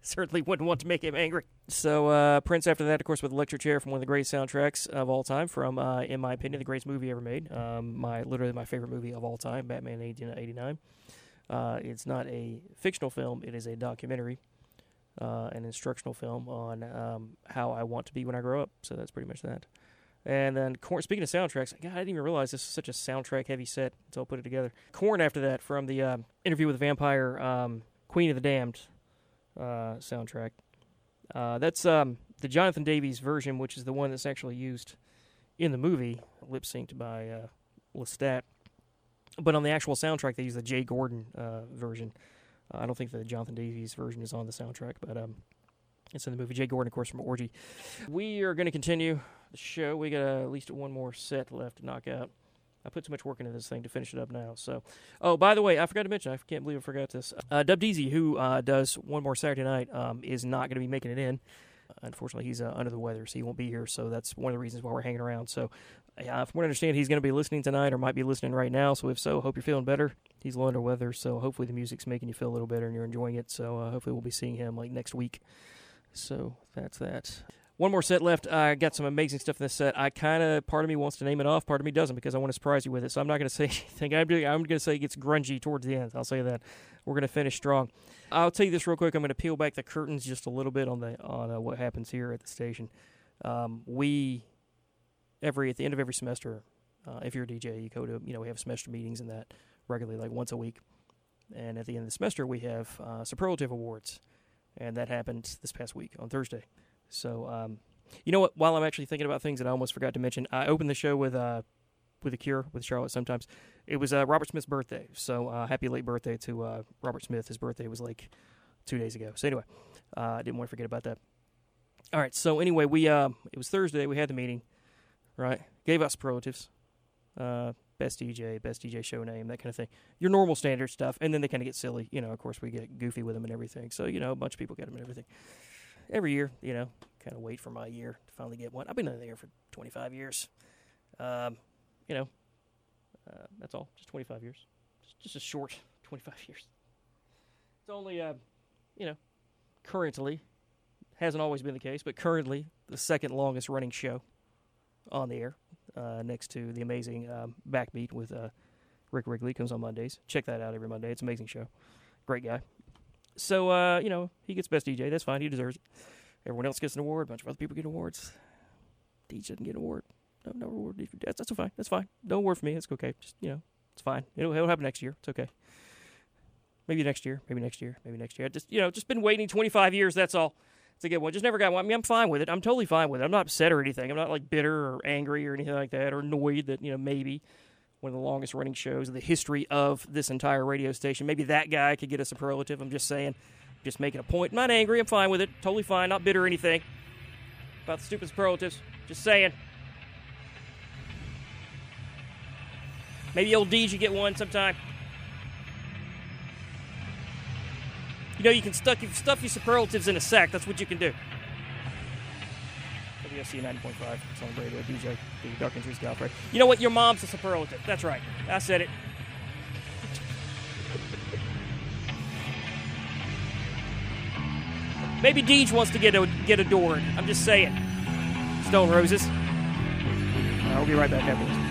[SPEAKER 4] certainly wouldn't want to make him angry. So uh, Prince after that, of course, with Electric Chair from one of the greatest soundtracks of all time. From, uh, in my opinion, the greatest movie ever made. Um, my literally my favorite movie of all time, Batman 1889. Uh, it's not a fictional film; it is a documentary, uh, an instructional film on um, how I want to be when I grow up. So that's pretty much that. And then, speaking of soundtracks, God, I didn't even realize this is such a soundtrack-heavy set until I put it together. Korn after that from the um, interview with the vampire um, Queen of the Damned uh, soundtrack. Uh, that's um, the Jonathan Davis version, which is the one that's actually used in the movie, lip synced by uh, Lestat. But on the actual soundtrack, they use the Jay Gordon uh, version. Uh, I don't think the Jonathan Davis version is on the soundtrack, but um, it's in the movie. Jay Gordon, of course, from Orgy. We are going to continue the show. We got at least one more set left to knock out. I put too much work into this thing to finish it up now. So, oh, by the way, I forgot to mention. I can't believe I forgot this. Uh, Dub Deezy, who uh, does one more Saturday night, um, is not going to be making it in. Unfortunately, he's uh, under the weather, so he won't be here. So that's one of the reasons why we're hanging around. So, uh, from what I understand, he's going to be listening tonight, or might be listening right now. So, if so, hope you're feeling better. He's little under weather, so hopefully the music's making you feel a little better and you're enjoying it. So, uh, hopefully we'll be seeing him like next week. So that's that. One more set left. I got some amazing stuff in this set. I kind of, part of me wants to name it off, part of me doesn't because I want to surprise you with it. So I'm not going to say anything. I'm, going to say it gets grungy towards the end. I'll say that. We're going to finish strong. I'll tell you this real quick. I'm going to peel back the curtains just a little bit on the on uh, what happens here at the station. Um, we every at the end of every semester, Uh, if you're a DJ, you go to you know we have semester meetings and that regularly, like once a week. And at the end of the semester, we have uh, superlative awards, and that happened this past week on Thursday. So, um, you know what? While I'm actually thinking about things that I almost forgot to mention, I opened the show with uh, with a cure with Charlotte. Sometimes it was uh, Robert Smith's birthday, so uh, happy late birthday to uh, Robert Smith. His birthday was like two days ago. So anyway, uh, I didn't want to forget about that. All right. So anyway, we uh, it was Thursday. We had the meeting, right? Gave out superlatives, uh, best DJ, best DJ show name, that kind of thing. Your normal standard stuff, and then they kind of get silly. You know, of course, we get goofy with them and everything. So you know, a bunch of people get them and everything. Every year, you know, kind of wait for my year to finally get one. I've been in the air for 25 years. Um, you know, uh, that's all. Just 25 years. Just, just a short 25 years. It's only, uh, you know, currently, hasn't always been the case, but currently the second longest running show on the air, uh, next to the amazing um, Backbeat with uh, Rick Wrigley. Comes on Mondays. Check that out every Monday. It's an amazing show. Great guy. So, uh, you know, he gets best DJ. That's fine. He deserves it. Everyone else gets an award. A bunch of other people get awards. DJ doesn't get an award. No, no award. That's, that's fine. That's fine. No award for me. It's okay. Just, you know, it's fine. It'll, it'll happen next year. It's okay. Maybe next year. Maybe next year. Maybe next year. I just, you know, just been waiting 25 years. That's all. To get one. Just never got one. I mean, I'm fine with it. I'm totally fine with it. I'm not upset or anything. I'm not like bitter or angry or anything like that or annoyed that, you know, maybe one of the longest running shows in the history of this entire radio station. Maybe that guy could get a superlative. I'm just saying, just making a point. I'm not angry. I'm fine with it. Totally fine. Not bitter or anything about the stupid superlatives. Just saying. Maybe old D should get one sometime. You know, you can stuff, stuff your superlatives in a sack. That's what you can do. WUSC 90.5. It's on the radio. DJ, the Dark Entries Goth, right? You know what? Your mom's a superlative. That's right. I said it. Maybe Deej wants to get a, get adored. I'm just saying. Stone Roses. I'll be right back after this.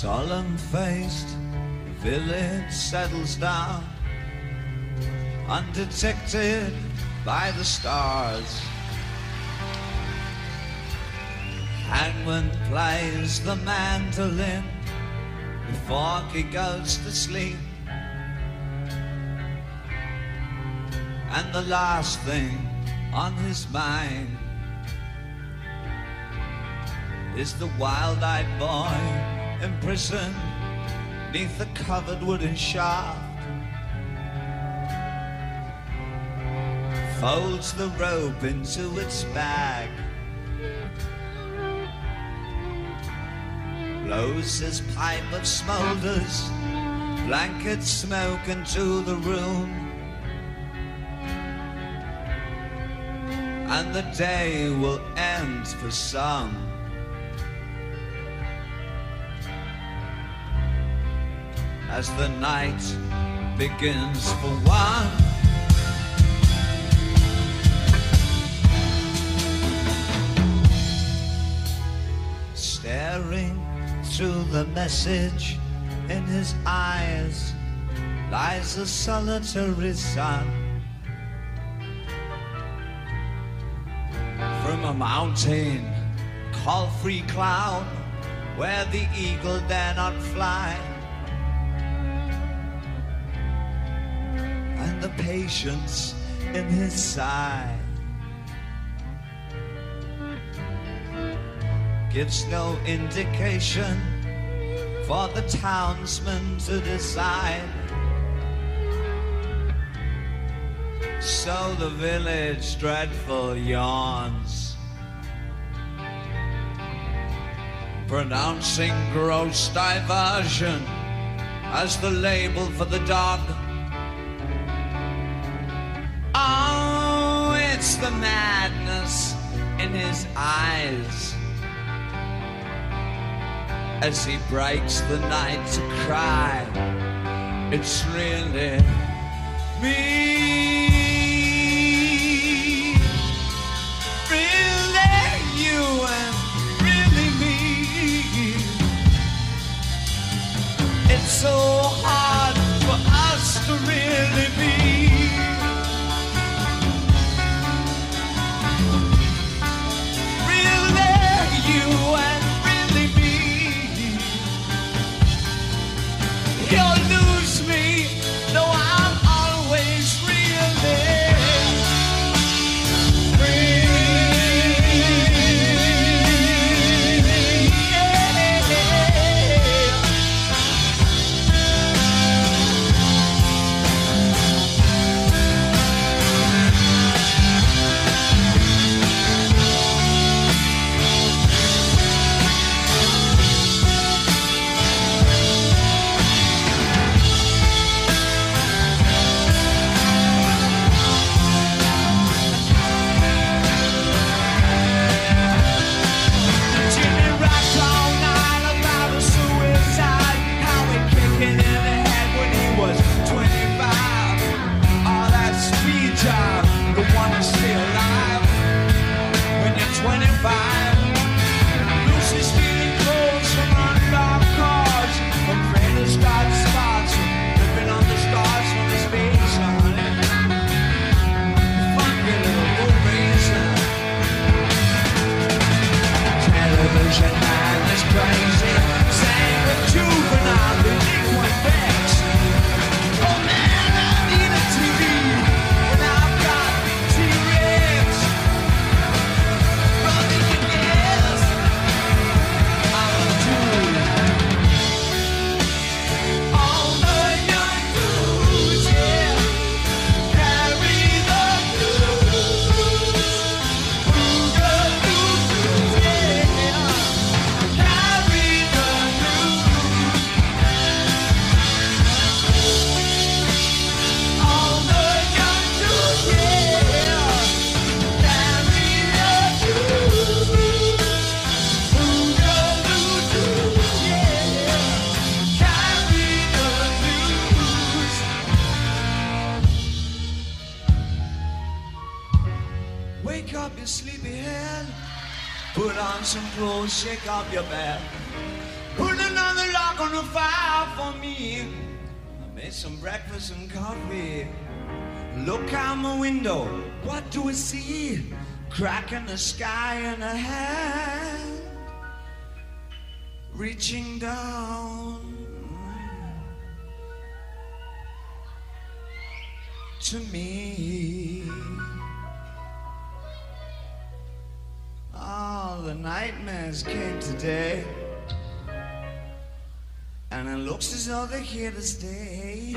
[SPEAKER 23] Solemn faced, the village settles down, undetected by the stars. Hangman plays the mandolin before he goes to sleep. And the last thing on his mind is the wild-eyed boy imprisoned neath the covered wooden shaft. Folds the rope into its bag. Blows his pipe of smolders, blanket smoke into the room. And the day will end for some. As the night begins for one. Staring through the message in his eyes lies a solitary sun. From a mountain called Freecloud, where the eagle dare not fly. patience in his side. Gives no indication for the townsman to decide. So the village dreadful yawns, pronouncing gross diversion as the label for the dog. the madness in his eyes as he breaks the night to cry. It's really me. Really you and really me. It's so hard for us to really be. some clothes, shake off your back. Put another log on the fire for me. I made some breakfast and coffee. Look out my window, what do I see? Crack in the sky and a hand reaching down to me. all the nightmares came today. And it looks as though they're here to stay.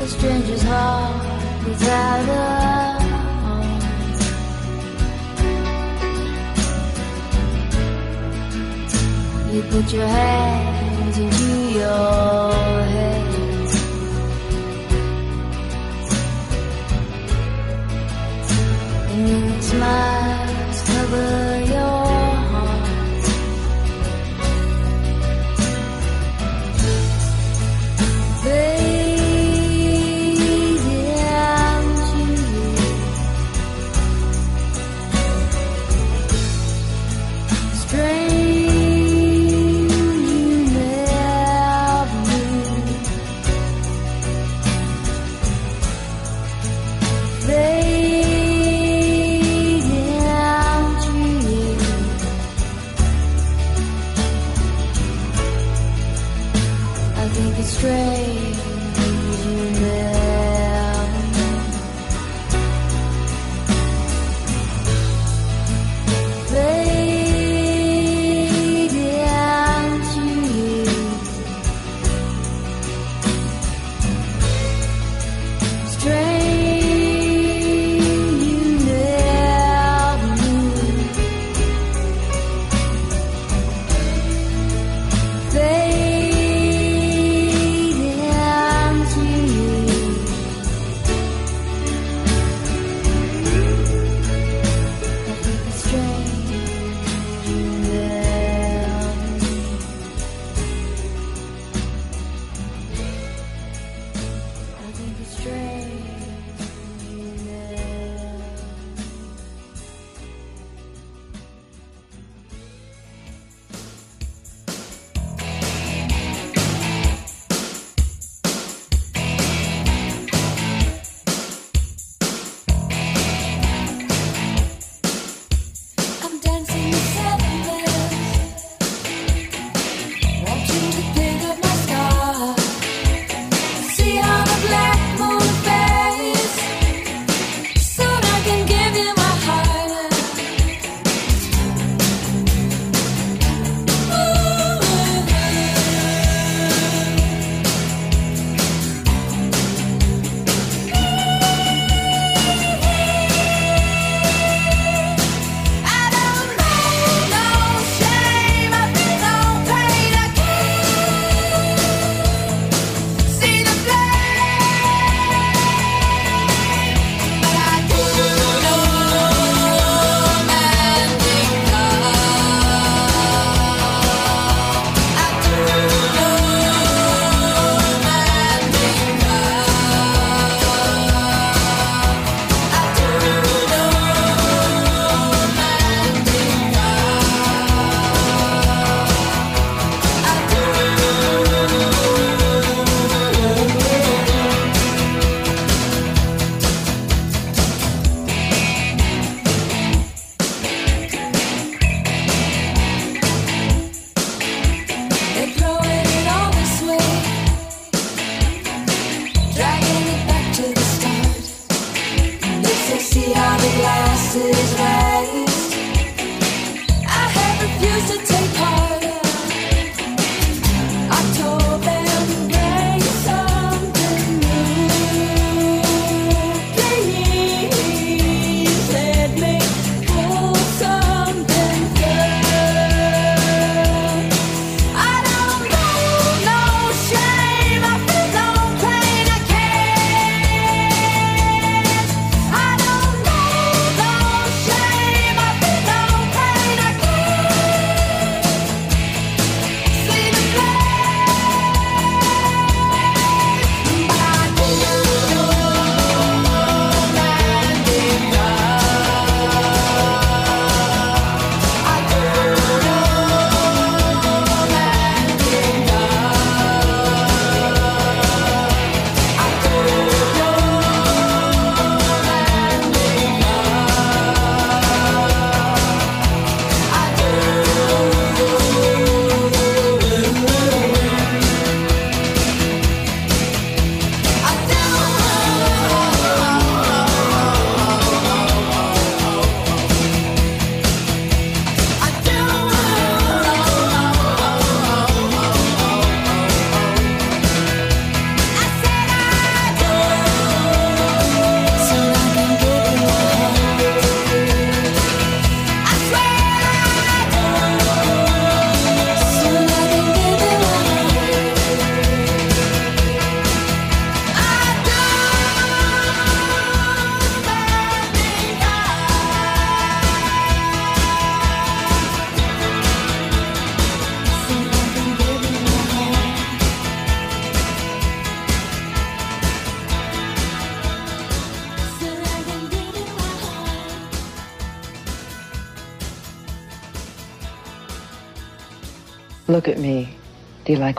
[SPEAKER 24] A stranger's heart is out home. You put your hands into your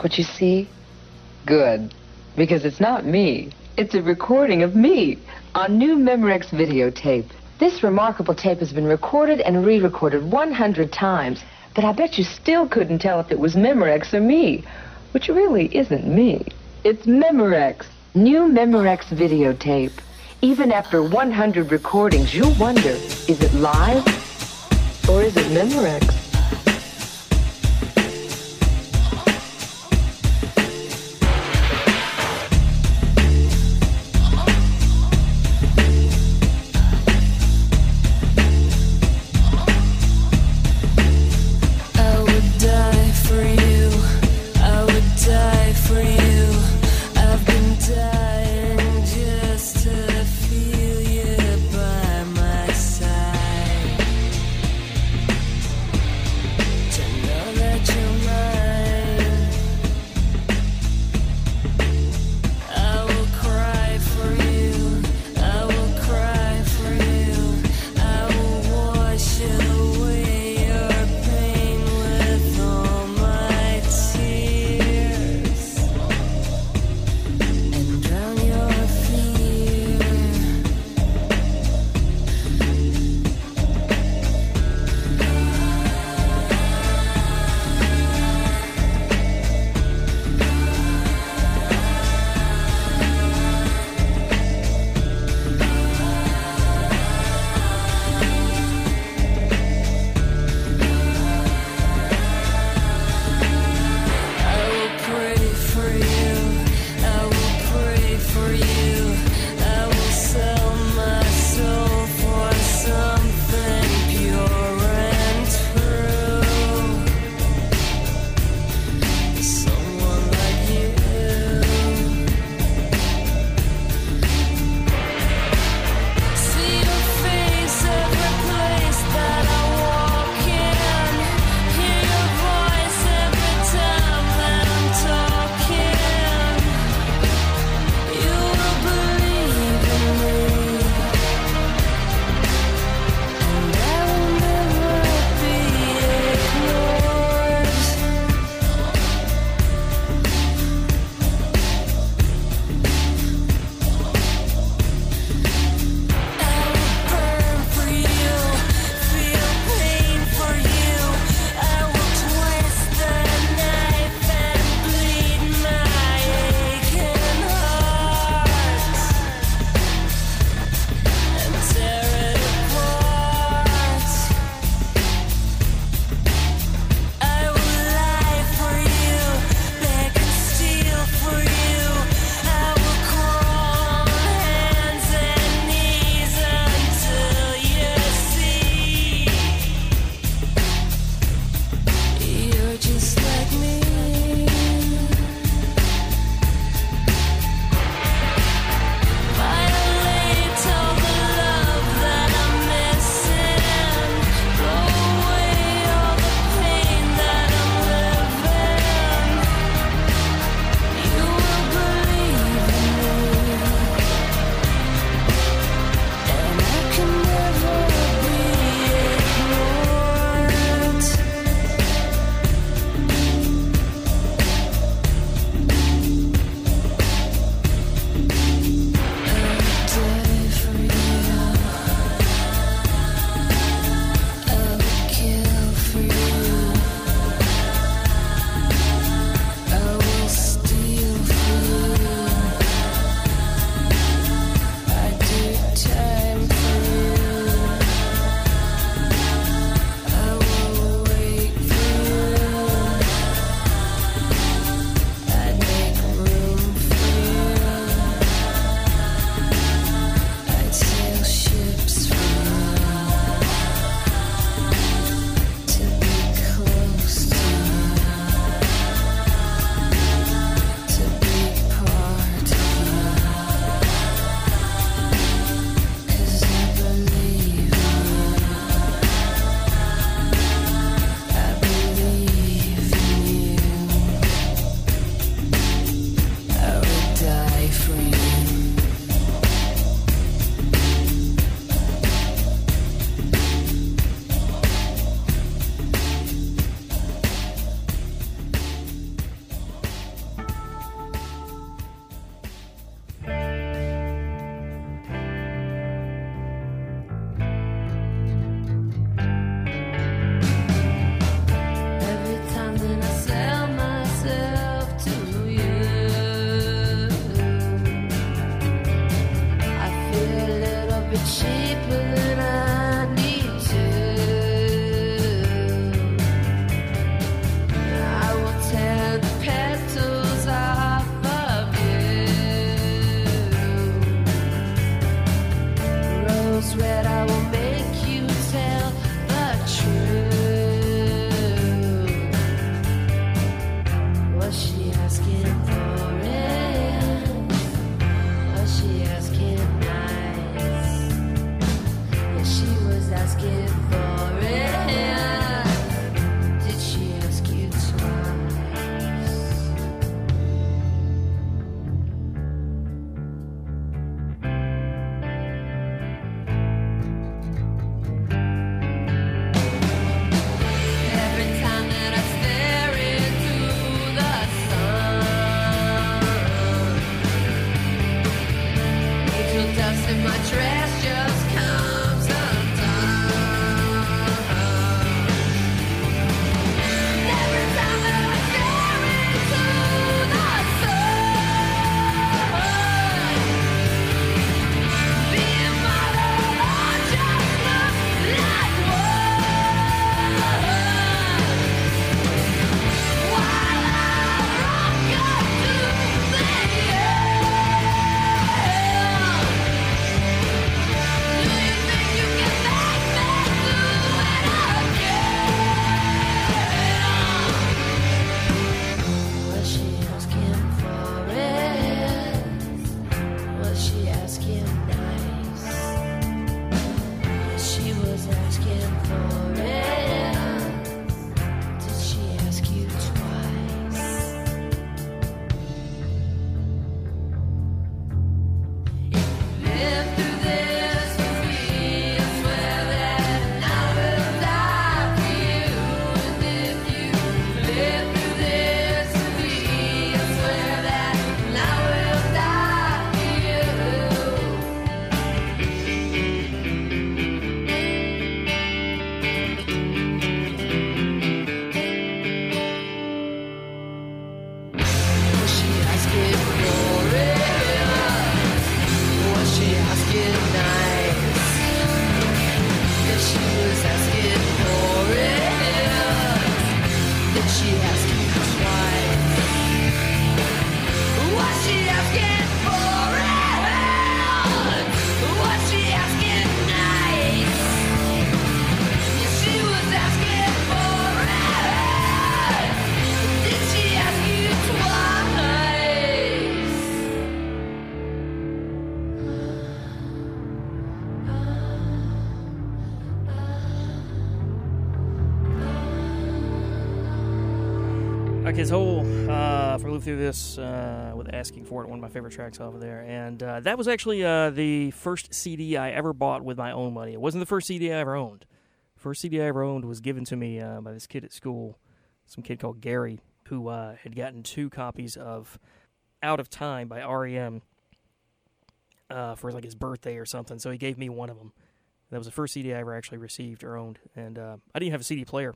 [SPEAKER 25] what you see? Good. Because it's not me. It's a recording of me on new Memorex videotape. This remarkable tape has been recorded and re-recorded 100 times, but I bet you still couldn't tell if it was Memorex or me, which really isn't me. It's Memorex. New Memorex videotape. Even after 100 recordings, you'll wonder, is it live or is it Memorex?
[SPEAKER 4] Through this uh, with asking for it. One of my favorite tracks of there, and uh, that was actually uh, the first CD I ever bought with my own money. It wasn't the first CD I ever owned. First CD I ever owned was given to me uh, by this kid at school, some kid called Gary, who uh, had gotten two copies of "Out of Time" by REM uh, for like his birthday or something. So he gave me one of them. That was the first CD I ever actually received or owned, and I didn't have a CD player.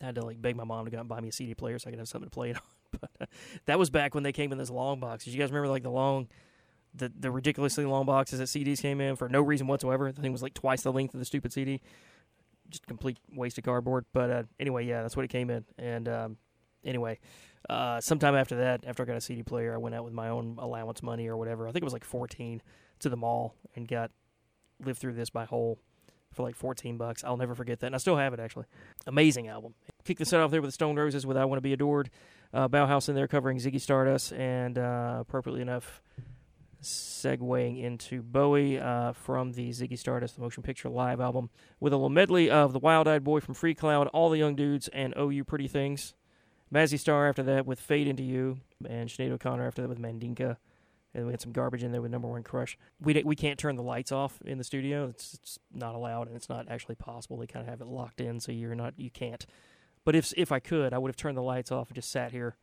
[SPEAKER 4] I had to like beg my mom to go and buy me a CD player so I could have something to play it on. That was back when they came in those long boxes. You guys remember like the long, the the ridiculously long boxes that CDs came in for no reason whatsoever. The thing was like twice the length of the stupid CD. Just complete waste of cardboard. But uh, anyway, yeah, that's what it came in. And um, anyway, uh, sometime after that, after I got a CD player, I went out with my own allowance money or whatever. I think it was like 14 to the mall and got lived through this by Hole for like 14 bucks. I'll never forget that. And I still have it actually. Amazing album. Kick the set off there with the Stone Roses with I Want to Be Adored. Uh, Bauhaus in there covering Ziggy Stardust and uh, appropriately enough segueing into Bowie uh, from the Ziggy Stardust the Motion Picture Live album with a little medley of The Wild Eyed Boy from Freecloud, All the Young Dudes, and Oh You Pretty Things. Mazzy Star after that with Fade Into You, and Sinead O'Connor after that with Mandinka. And we had some garbage in there with Number One Crush. We di- we can't turn the lights off in the studio. It's, it's not allowed, and it's not actually possible. They kind of have it locked in, so you're not you can't. But if if I could, I would have turned the lights off and just sat here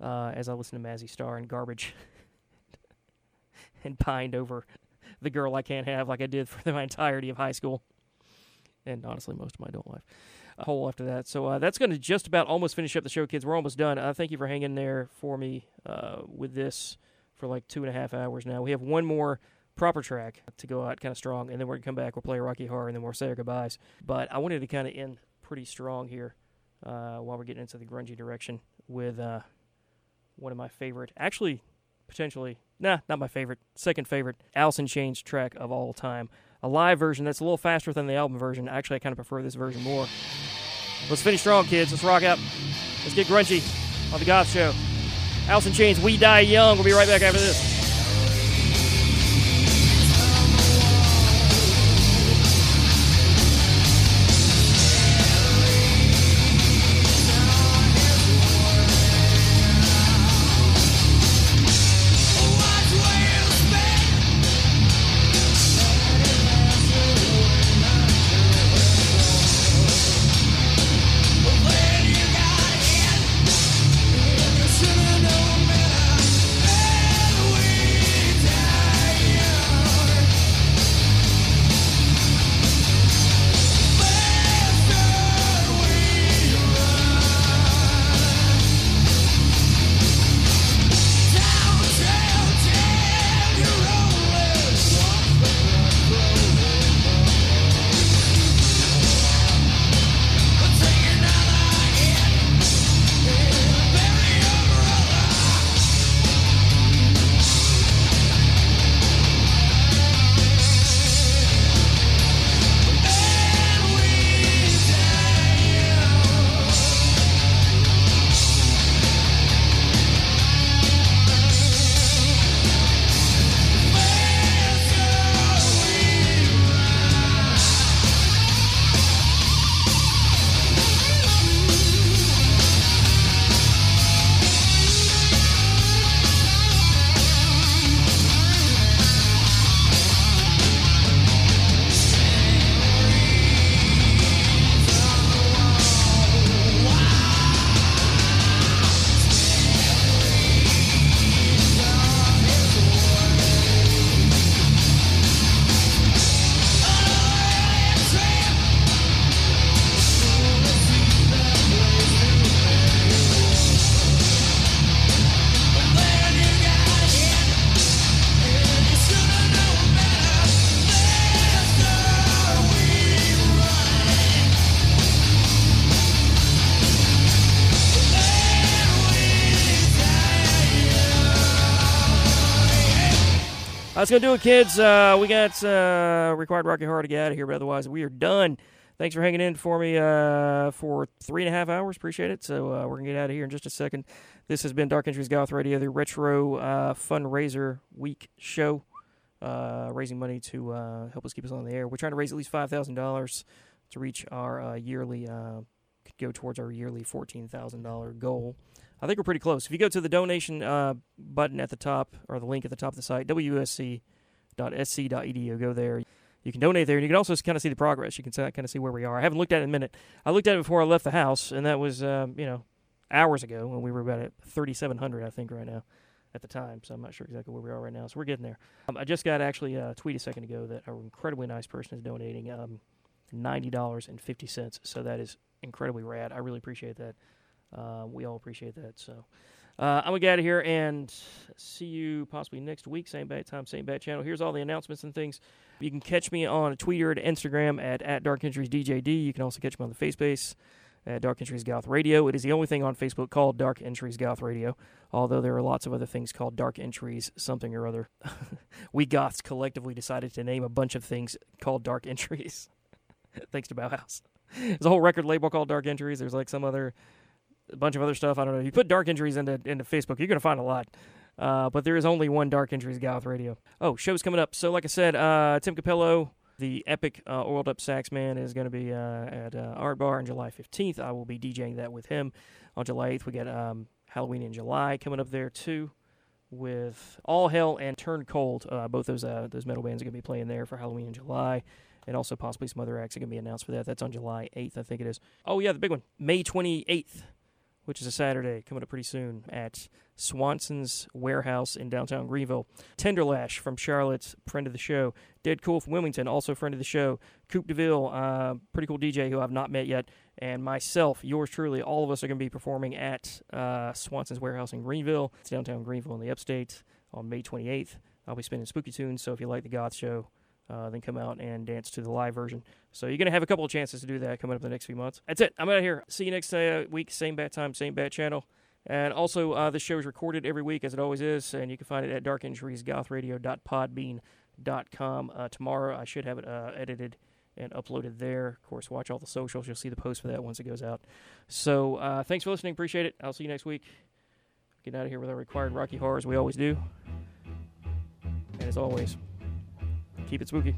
[SPEAKER 4] uh, as I listened to Mazzy Star and garbage and pined over the girl I can't have like I did for the entirety of high school, and honestly most of my adult life. A Hole after that. So uh, that's going to just about almost finish up the show, kids. We're almost done. Uh, thank you for hanging there for me uh, with this for like two and a half hours now. We have one more proper track to go out kind of strong, and then we're going to come back. We'll play Rocky Horror, and then we'll say our goodbyes. But I wanted to kind of end pretty strong here uh, while we're getting into the grungy direction with uh, one of my favorite, actually, potentially, nah, not my favorite, second favorite, in Chains track of all time. A live version that's a little faster than the album version. Actually, I kind of prefer this version more. Let's finish strong, kids. Let's rock out. Let's get grungy on the Goth Show. In Chains, We Die Young. We'll be right back after this. That's going to do it, kids. Uh, we got uh, required Rocky Horror to get out of here, but otherwise, we are done. Thanks for hanging in for me uh, for three and a half hours. Appreciate it. So uh, we're going to get out of here in just a second. This has been Dark Entries Goth Radio, the retro uh, fundraiser week show, uh, raising money to uh, help us keep us on the air. We're trying to raise at least $5,000 to reach our uh, yearly go towards our yearly $14,000 goal. I think we're pretty close. If you go to the donation uh, button at the top, or the link at the top of the site, wusc.sc.edu, go there. You can donate there, and you can also kind of see the progress. You can kind of see where we are. I haven't looked at it in a minute. I looked at it before I left the house, and that was, um, you know, hours ago, when we were about at 3,700, I think, right now at the time. So I'm not sure exactly where we are right now. So we're getting there. Um, I just got actually a tweet a second ago that an incredibly nice person is donating um, $90.50. So that is incredibly rad. I really appreciate that. Uh, we all appreciate that. So uh, I'm going to get out of here and see you possibly next week. Same bad time, same bad channel. Here's all the announcements and things. You can catch me on Twitter and Instagram at, at Dark Entries DJD. You can also catch me on the FaceBase at Dark Entries Goth Radio. It is the only thing on Facebook called Dark Entries Goth Radio, although there are lots of other things called Dark Entries something or other. we Goths collectively decided to name a bunch of things called Dark Entries, thanks to Bauhaus. There's a whole record label called Dark Entries. There's like some other, a bunch of other stuff. I don't know. You put Dark Entries into, into Facebook, you're to find a lot. Uh, but there is only one Dark Entries Goth Radio. Oh, show's coming up. So, like I said, uh, Tim Cappello the epic uh, Oiled Up Sax Man is going to be uh, at uh, Art Bar on July 15th. I will be DJing that with him on July 8th. We got um, Halloween in July coming up there too, with All Hell and Turn Cold. Uh, both those those metal bands are going to be playing there for Halloween in July, and also possibly some other acts are going to be announced for that. That's on July 8th, I think it is. Oh yeah, the big one, May 28th, which is a Saturday, coming up pretty soon at Swanson's Warehouse in downtown Greenville. Tenderlash from Charlotte, friend of the show. Dead Cool from Wilmington, also friend of the show. Coop DeVille, uh, pretty cool DJ who I've not met yet. And myself, yours truly, all of us are going to be performing at uh, Swanson's Warehouse in Greenville. It's downtown Greenville in the upstate on May 28th. I'll be spinning spooky tunes, so if you like the Goth show, uh, then come out and dance to the live version. So you're going to have a couple of chances to do that coming up in the next few months. That's it. I'm out of here. See you next uh, week. Same bat time, same bat channel. And also, uh, this show is recorded every week, as it always is, and you can find it at darkentriesgothradio.podbean.com. Uh, tomorrow, I should have it uh, edited and uploaded there. Of course, watch all the socials. You'll see the post for that once it goes out. So, uh, thanks for listening. Appreciate it. I'll see you next week. Get out of here with our required Rocky Horror, as we always do. And as always, keep it spooky.